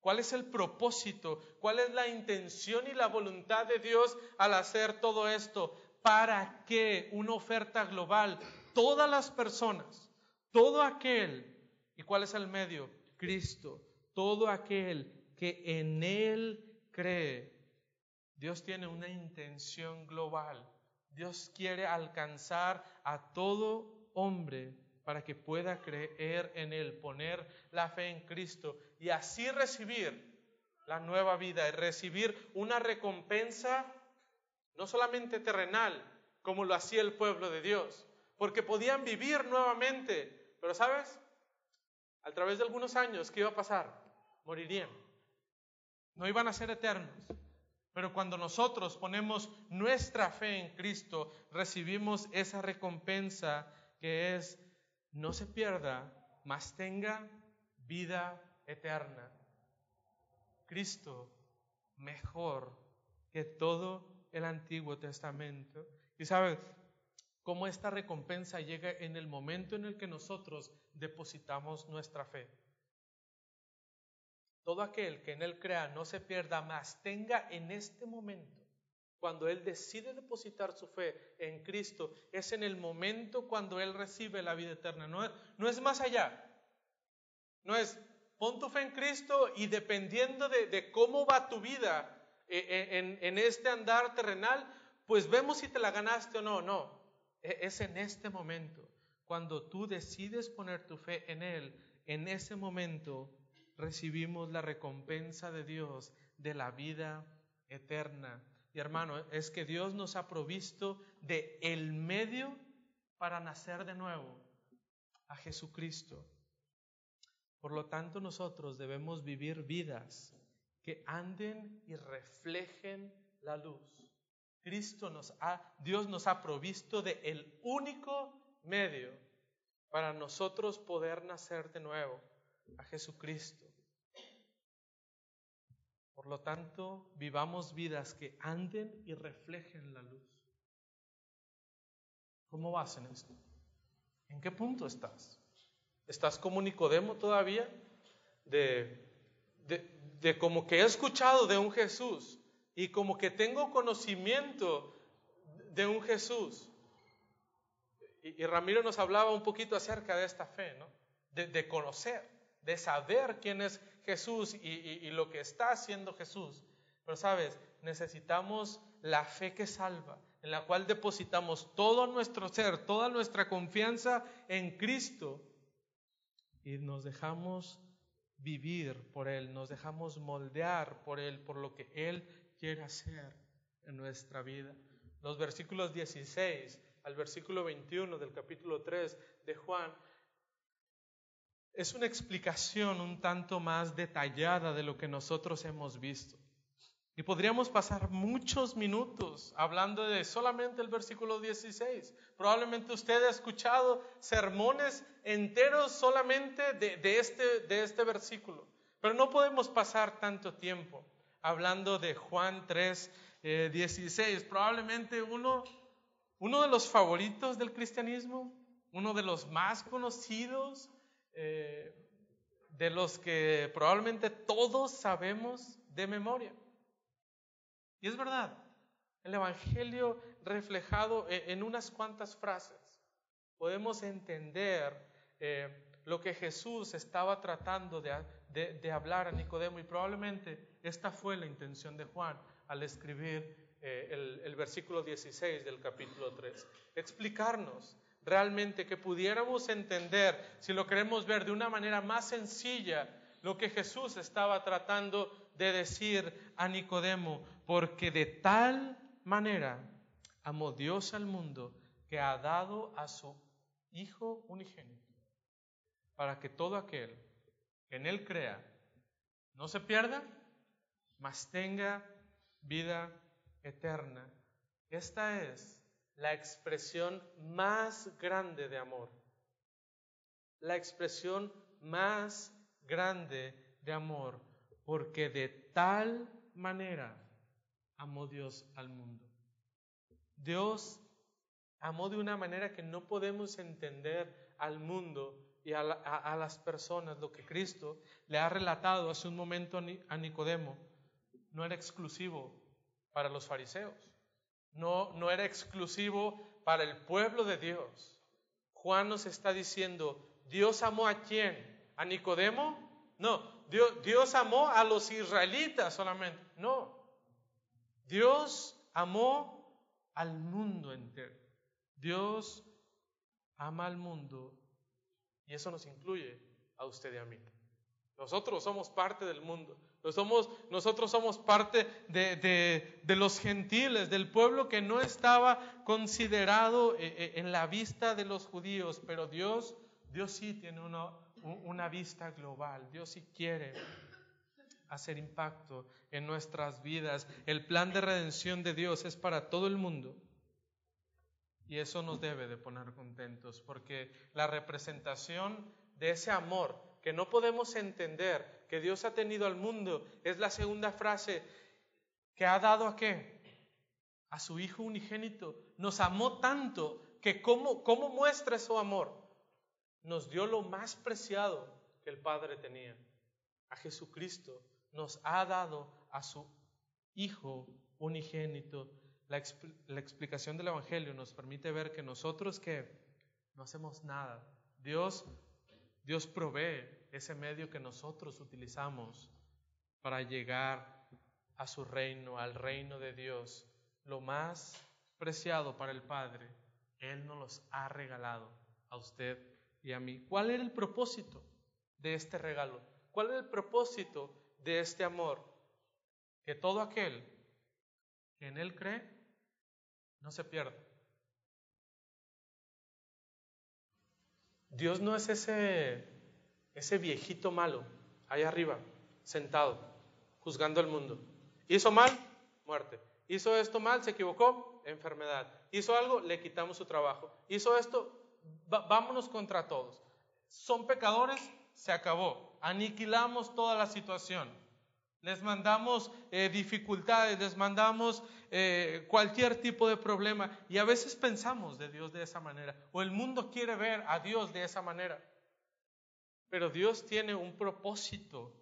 ¿Cuál es el propósito? ¿Cuál es la intención y la voluntad de Dios al hacer todo esto? ¿Para que una oferta global? Todas las personas, todo aquel, ¿y cuál es el medio? Cristo, todo aquel que en Él cree. Dios tiene una intención global. Dios quiere alcanzar a todo hombre para que pueda creer en Él, poner la fe en Cristo y así recibir la nueva vida y recibir una recompensa no solamente terrenal, como lo hacía el pueblo de Dios, porque podían vivir nuevamente, pero ¿sabes? A través de algunos años, ¿qué iba a pasar? Morirían. No iban a ser eternos. Pero cuando nosotros ponemos nuestra fe en Cristo, recibimos esa recompensa que es no se pierda, mas tenga vida eterna. Cristo mejor que todo el Antiguo Testamento. Y sabes cómo esta recompensa llega en el momento en el que nosotros depositamos nuestra fe. Todo aquel que en Él crea no se pierda, más tenga en este momento cuando Él decide depositar su fe en Cristo, es en el momento cuando Él recibe la vida eterna. No es, más allá. No es, pon tu fe en Cristo y dependiendo de, cómo va tu vida eh, eh, en, en este andar terrenal, pues vemos si te la ganaste o no. No, e, es en este momento. Cuando tú decides poner tu fe en Él, en ese momento recibimos la recompensa de Dios de la vida eterna. Y hermano, es que Dios nos ha provisto de el medio para nacer de nuevo a Jesucristo. Por lo tanto, nosotros debemos vivir vidas que anden y reflejen la luz. Cristo nos ha, Dios nos ha provisto de el único medio para nosotros poder nacer de nuevo, a Jesucristo. Por lo tanto, vivamos vidas que anden y reflejen la luz. ¿Cómo vas en esto? ¿En qué punto estás? ¿Estás como Nicodemo todavía? De, de, como que he escuchado de un Jesús y como que tengo conocimiento de un Jesús. Y, Ramiro nos hablaba un poquito acerca de esta fe, ¿no? De, de conocer, de saber quién es Jesús y, lo que está haciendo Jesús. Pero sabes, necesitamos la fe que salva, en la cual depositamos todo nuestro ser, toda nuestra confianza en Cristo y nos dejamos vivir por Él, nos dejamos moldear por Él, por lo que Él quiere hacer en nuestra vida. Los versículos 16 al versículo 21 del capítulo 3 de Juan es una explicación un tanto más detallada de lo que nosotros hemos visto. Y podríamos pasar muchos minutos hablando de solamente el versículo 16. Probablemente usted ha escuchado sermones enteros solamente de, este, de este versículo. Pero no podemos pasar tanto tiempo hablando de Juan 3, 16. Eh, Probablemente uno, uno de los favoritos del cristianismo, uno de los más conocidos, eh, de los que probablemente todos sabemos de memoria. Y es verdad, el Evangelio reflejado e, en unas cuantas frases, podemos entender eh, lo que Jesús estaba tratando de, hablar a Nicodemo y probablemente esta fue la intención de Juan al escribir eh, el, el versículo 16 del capítulo 3, explicarnos realmente que pudiéramos entender, si lo queremos ver de una manera más sencilla, lo que Jesús estaba tratando de decir a Nicodemo, porque de tal manera amó Dios al mundo que ha dado a su Hijo unigénito, para que todo aquel que en Él crea no se pierda, mas tenga vida eterna. Esta es la expresión más grande de amor. La expresión más grande de amor, porque de tal manera amó Dios al mundo. Dios amó de una manera que no podemos entender al mundo y a, las personas. Lo que Cristo le ha relatado hace un momento a Nicodemo no era exclusivo para los fariseos no, no era exclusivo para el pueblo de Dios. Juan nos está diciendo, ¿Dios amó a quién? ¿A Nicodemo? No, Dios, Dios amó a los israelitas solamente. No, Dios amó al mundo entero. Dios ama al mundo y eso nos incluye a usted y a mí. Nosotros somos parte del mundo. Nosotros somos parte de, los gentiles, del pueblo que no estaba considerado eh, eh, en la vista de los judíos, pero Dios, Dios sí tiene una vista global. Dios sí quiere hacer impacto en nuestras vidas. El plan de redención de Dios es para todo el mundo. Y eso nos debe de poner contentos, porque la representación de ese amor que no podemos entender que Dios ha tenido al mundo es la segunda frase que ha dado a qué? A su Hijo unigénito. Nos amó tanto que ¿cómo, cómo muestra su amor? Nos dio lo más preciado que el Padre tenía, a Jesucristo. Nos ha dado a su Hijo unigénito. La, la explicación del Evangelio nos permite ver que nosotros que no hacemos nada. Dios Dios provee ese medio que nosotros utilizamos para llegar a su reino, al reino de Dios. Lo más preciado para el Padre, Él nos los ha regalado a usted y a mí. ¿Cuál era el propósito de este regalo? ¿Cuál era el propósito de este amor? Que todo aquel que en Él cree no se pierda, Dios no es ese ese viejito malo, ahí arriba, sentado, juzgando al mundo. Hizo mal, muerte. Hizo esto mal, se equivocó, enfermedad. Hizo algo, le quitamos su trabajo. Hizo esto, vámonos contra todos. Son pecadores, se acabó. Aniquilamos toda la situación. Les mandamos eh, dificultades, les mandamos eh, cualquier tipo de problema. Y a veces pensamos de Dios de esa manera. O el mundo quiere ver a Dios de esa manera. Pero Dios tiene un propósito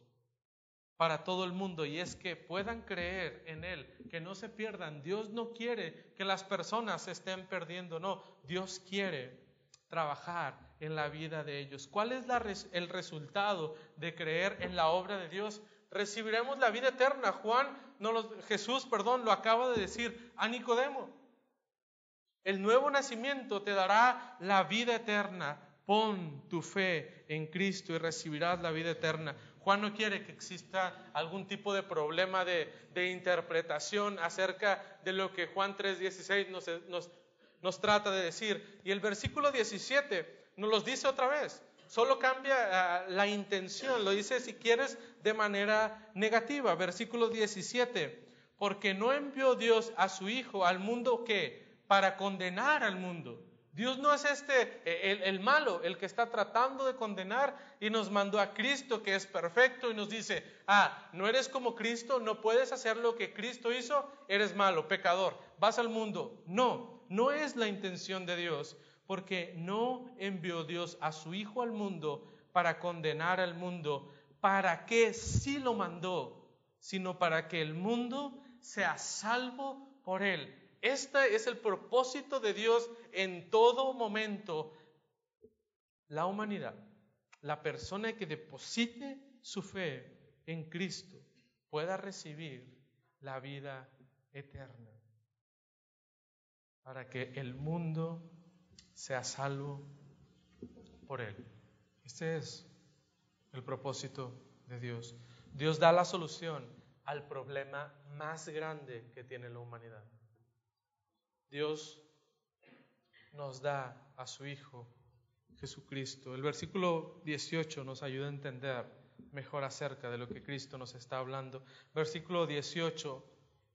para todo el mundo y es que puedan creer en Él, que no se pierdan. Dios no quiere que las personas se estén perdiendo, no, Dios quiere trabajar en la vida de ellos. ¿Cuál es el resultado de creer en la obra de Dios? Recibiremos la vida eterna. Juan, no Jesús, perdón, lo acaba de decir a Nicodemo. El nuevo nacimiento te dará la vida eterna. Pon tu fe en Cristo y recibirás la vida eterna. Juan no quiere que exista algún tipo de problema de, interpretación acerca de lo que Juan 3:16 nos, nos, trata de decir. Y el versículo 17 nos los dice otra vez. Solo cambia ah, la intención, lo dice si quieres de manera negativa. Versículo 17. Porque no envió Dios a su Hijo al mundo que para condenar al mundo, Dios no es este, eh, el, malo, el que está tratando de condenar y nos mandó a Cristo que es perfecto y nos dice, ah, no eres como Cristo, no puedes hacer lo que Cristo hizo, eres malo, pecador, vas al mundo. No, no es la intención de Dios, porque no envió Dios a su Hijo al mundo para condenar al mundo, para que sí lo mandó, sino para que el mundo sea salvo por él. Este es el propósito de Dios en todo momento. La humanidad, la persona que deposite su fe en Cristo pueda recibir la vida eterna para que el mundo sea salvo por él. Este es el propósito de Dios. Dios da la solución al problema más grande que tiene la humanidad. Dios nos da a su Hijo Jesucristo. El versículo 18 nos ayuda a entender mejor acerca de lo que Cristo nos está hablando. Versículo 18,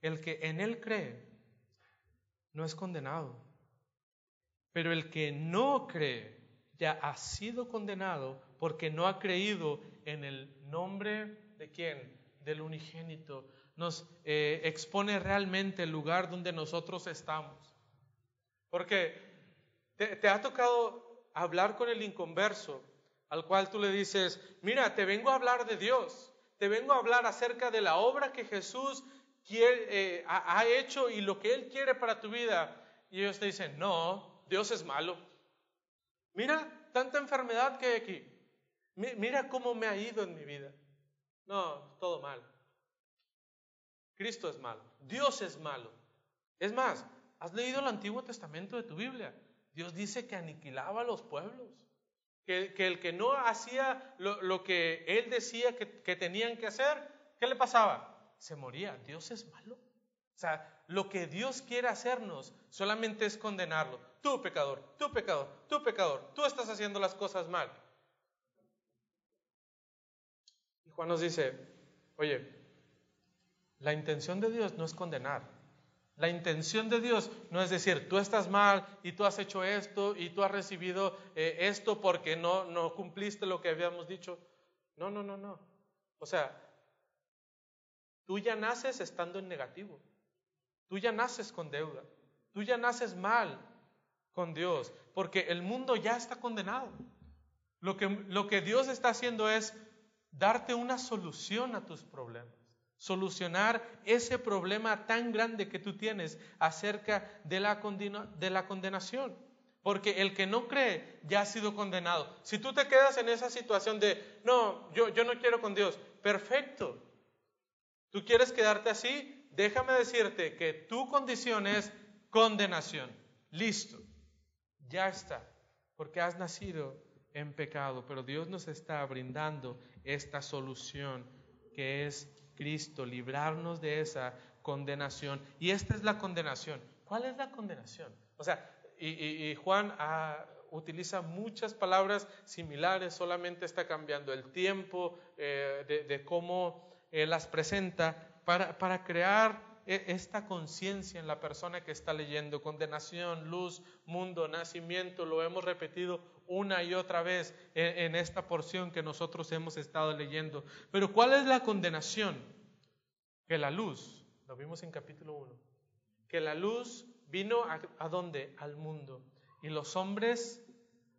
el que en Él cree no es condenado, pero el que no cree ya ha sido condenado porque no ha creído en el nombre de quién? Del unigénito. Nos eh, expone realmente el lugar donde nosotros estamos. Porque te, ha tocado hablar con el inconverso, al cual tú le dices, mira, te vengo a hablar de Dios, te vengo a hablar acerca de la obra que Jesús quiere, eh, ha, hecho y lo que Él quiere para tu vida. Y ellos te dicen, no, Dios es malo. Mira tanta enfermedad que hay aquí. Mira cómo me ha ido en mi vida. No, todo mal. Cristo es malo. Dios es malo. Es más, ¿Has leído el Antiguo Testamento de tu Biblia? Dios dice que aniquilaba a los pueblos, que, el que no hacía lo, que Él decía que, que, tenían que hacer, ¿qué le pasaba? Se moría. Dios es malo. O sea, lo que Dios quiere hacernos solamente es condenarlo. Tú pecador, tú pecador, tú pecador, tú estás haciendo las cosas mal. Y Juan nos dice, oye, la intención de Dios no es condenar. La intención de Dios no es decir, tú estás mal y tú has hecho esto y tú has recibido eh, esto porque no, no cumpliste lo que habíamos dicho. No, no, no, no. O sea, tú ya naces estando en negativo. Tú ya naces con deuda. Tú ya naces mal con Dios porque el mundo ya está condenado. Lo que, lo que Dios está haciendo es darte una solución a tus problemas solucionar ese problema tan grande que tú tienes acerca de la, de la condenación. Porque el que no cree ya ha sido condenado. Si tú te quedas en esa situación de, no, yo, yo no quiero con Dios, perfecto. Tú quieres quedarte así, déjame decirte que tu condición es condenación. Listo, ya está, porque has nacido en pecado, pero Dios nos está brindando esta solución que es Cristo, librarnos de esa condenación. Y esta es la condenación. ¿Cuál es la condenación? O sea, y, Juan utiliza muchas palabras similares, solamente está cambiando el tiempo eh, de, cómo eh, las presenta para, para crear e, esta conciencia en la persona que está leyendo. Condenación, luz, mundo, nacimiento, lo hemos repetido una y otra vez en, esta porción que nosotros hemos estado leyendo. Pero ¿cuál es la condenación? Que la luz, lo vimos en capítulo 1, que la luz vino a, a dónde? Al mundo. Y los hombres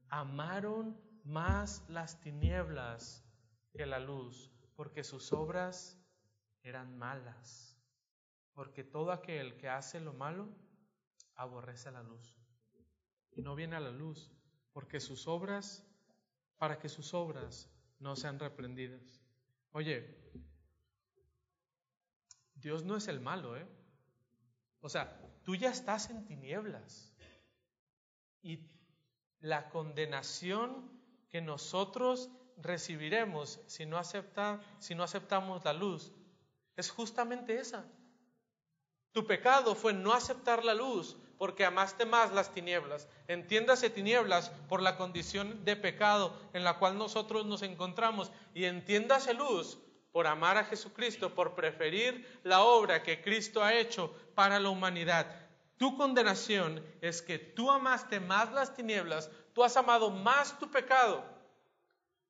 amaron más las tinieblas que la luz, porque sus obras eran malas porque todo aquel que hace lo malo aborrece la luz. Y no viene a la luz, porque sus obras, para que sus obras no sean reprendidas. Oye, Dios no es el malo, ¿eh? O sea, tú ya estás en tinieblas. Y la condenación que nosotros recibiremos si no, acepta, si no aceptamos la luz es justamente esa. Tu pecado fue no aceptar la luz porque amaste más las tinieblas. Entiéndase tinieblas por la condición de pecado en la cual nosotros nos encontramos y entiéndase luz por amar a Jesucristo, por preferir la obra que Cristo ha hecho para la humanidad. Tu condenación es que tú amaste más las tinieblas, tú has amado más tu pecado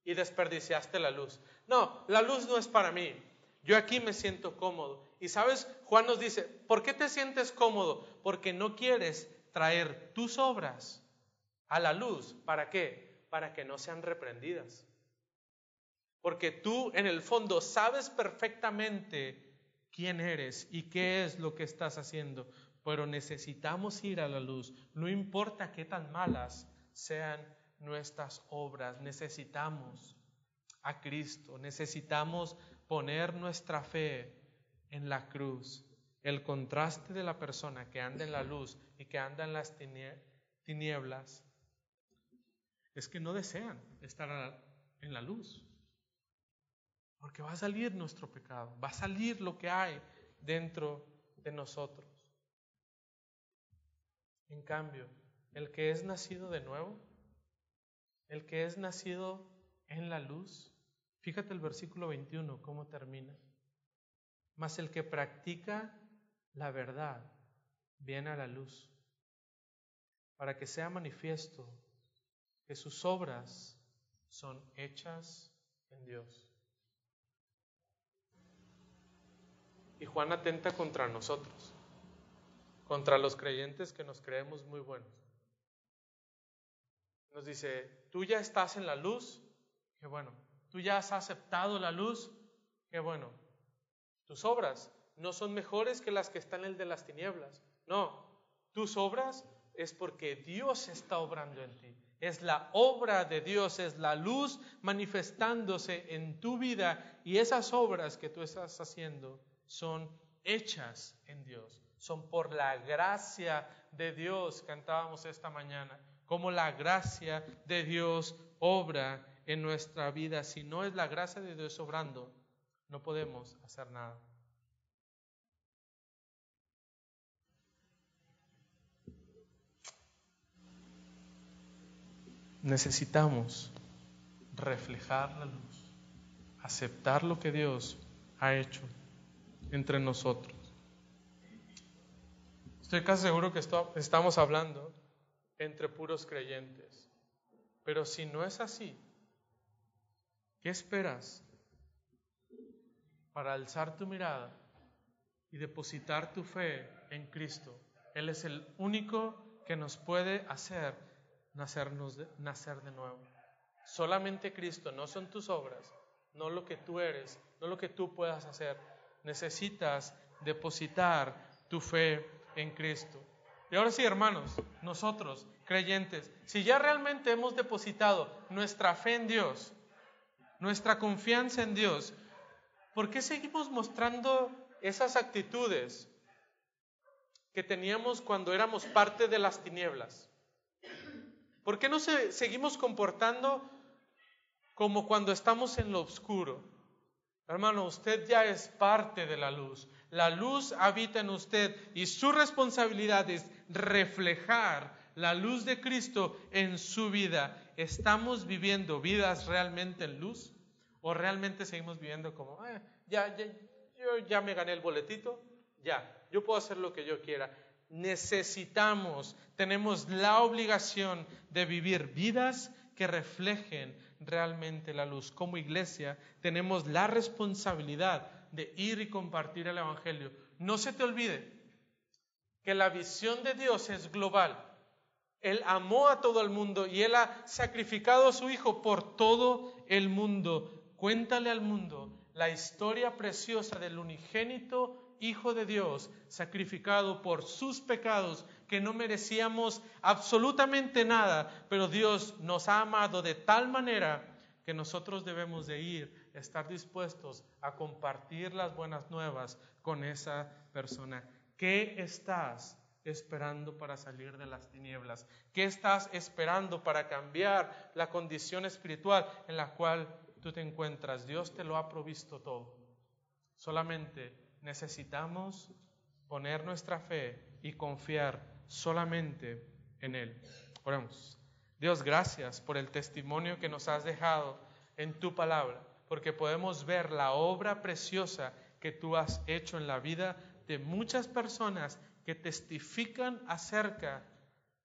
y desperdiciaste la luz. No, la luz no es para mí. Yo aquí me siento cómodo. Y sabes, Juan nos dice, ¿por qué te sientes cómodo? Porque no quieres traer tus obras a la luz. ¿Para qué? Para que no sean reprendidas. Porque tú en el fondo sabes perfectamente quién eres y qué es lo que estás haciendo. Pero necesitamos ir a la luz. No importa qué tan malas sean nuestras obras. Necesitamos a Cristo. Necesitamos poner nuestra fe en la cruz, el contraste de la persona que anda en la luz y que anda en las tinieblas, es que no desean estar en la luz. Porque va a salir nuestro pecado, va a salir lo que hay dentro de nosotros. En cambio, el que es nacido de nuevo, el que es nacido en la luz, fíjate el versículo 21, cómo termina. Mas el que practica la verdad viene a la luz, para que sea manifiesto que sus obras son hechas en Dios. Y Juan atenta contra nosotros, contra los creyentes que nos creemos muy buenos. Nos dice, tú ya estás en la luz, qué bueno, tú ya has aceptado la luz, qué bueno, tus obras no son mejores que las que están en el de las tinieblas. No, tus obras es porque Dios está obrando en ti. Es la obra de Dios, es la luz manifestándose en tu vida y esas obras que tú estás haciendo son hechas en Dios. Son por la gracia de Dios, cantábamos esta mañana, como la gracia de Dios obra en nuestra vida. Si no es la gracia de Dios obrando, no podemos hacer nada. Necesitamos reflejar la luz, aceptar lo que Dios ha hecho entre nosotros. Estoy casi seguro que estamos hablando entre puros creyentes. Pero si no es así, ¿qué esperas para alzar tu mirada y depositar tu fe en Cristo. Él es el único que nos puede hacer nacernos nacer de nuevo. Solamente Cristo, no son tus obras, no lo que tú eres, no lo que tú puedas hacer. Necesitas depositar tu fe en Cristo. Y ahora sí, hermanos, nosotros, creyentes, si ya realmente hemos depositado nuestra fe en Dios, nuestra confianza en Dios, ¿Por qué seguimos mostrando esas actitudes que teníamos cuando éramos parte de las tinieblas? ¿Por qué no seguimos comportando como cuando estamos en lo oscuro? Hermano, usted ya es parte de la luz. La luz habita en usted y su responsabilidad es reflejar la luz de Cristo en su vida. ¿Estamos viviendo vidas realmente en luz? ¿O realmente seguimos viviendo como, eh, ya, ya, yo ya me gané el boletito, ya, yo puedo hacer lo que yo quiera? Necesitamos, tenemos la obligación de vivir vidas que reflejen realmente la luz. Como iglesia tenemos la responsabilidad de ir y compartir el Evangelio. No se te olvide que la visión de Dios es global. Él amó a todo el mundo y Él ha sacrificado a su Hijo por todo el mundo. Cuéntale al mundo la historia preciosa del unigénito Hijo de Dios, sacrificado por sus pecados, que no merecíamos absolutamente nada, pero Dios nos ha amado de tal manera que nosotros debemos de ir, estar dispuestos a compartir las buenas nuevas con esa persona. ¿Qué estás esperando para salir de las tinieblas? ¿Qué estás esperando para cambiar la condición espiritual en la cual tú te encuentras? Dios te lo ha provisto todo. Solamente necesitamos poner nuestra fe y confiar solamente en Él. Oremos. Dios, gracias por el testimonio que nos has dejado en tu palabra, porque podemos ver la obra preciosa que tú has hecho en la vida de muchas personas que testifican acerca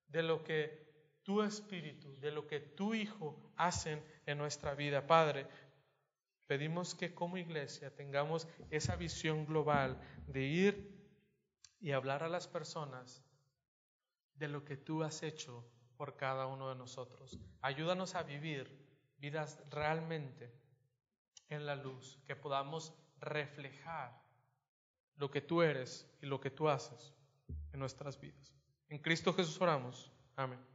de lo que tu espíritu, de lo que tu Hijo hacen en nuestra vida. Padre, pedimos que como iglesia tengamos esa visión global de ir y hablar a las personas de lo que tú has hecho por cada uno de nosotros. Ayúdanos a vivir vidas realmente en la luz, que podamos reflejar lo que tú eres y lo que tú haces en nuestras vidas. En Cristo Jesús oramos. Amén.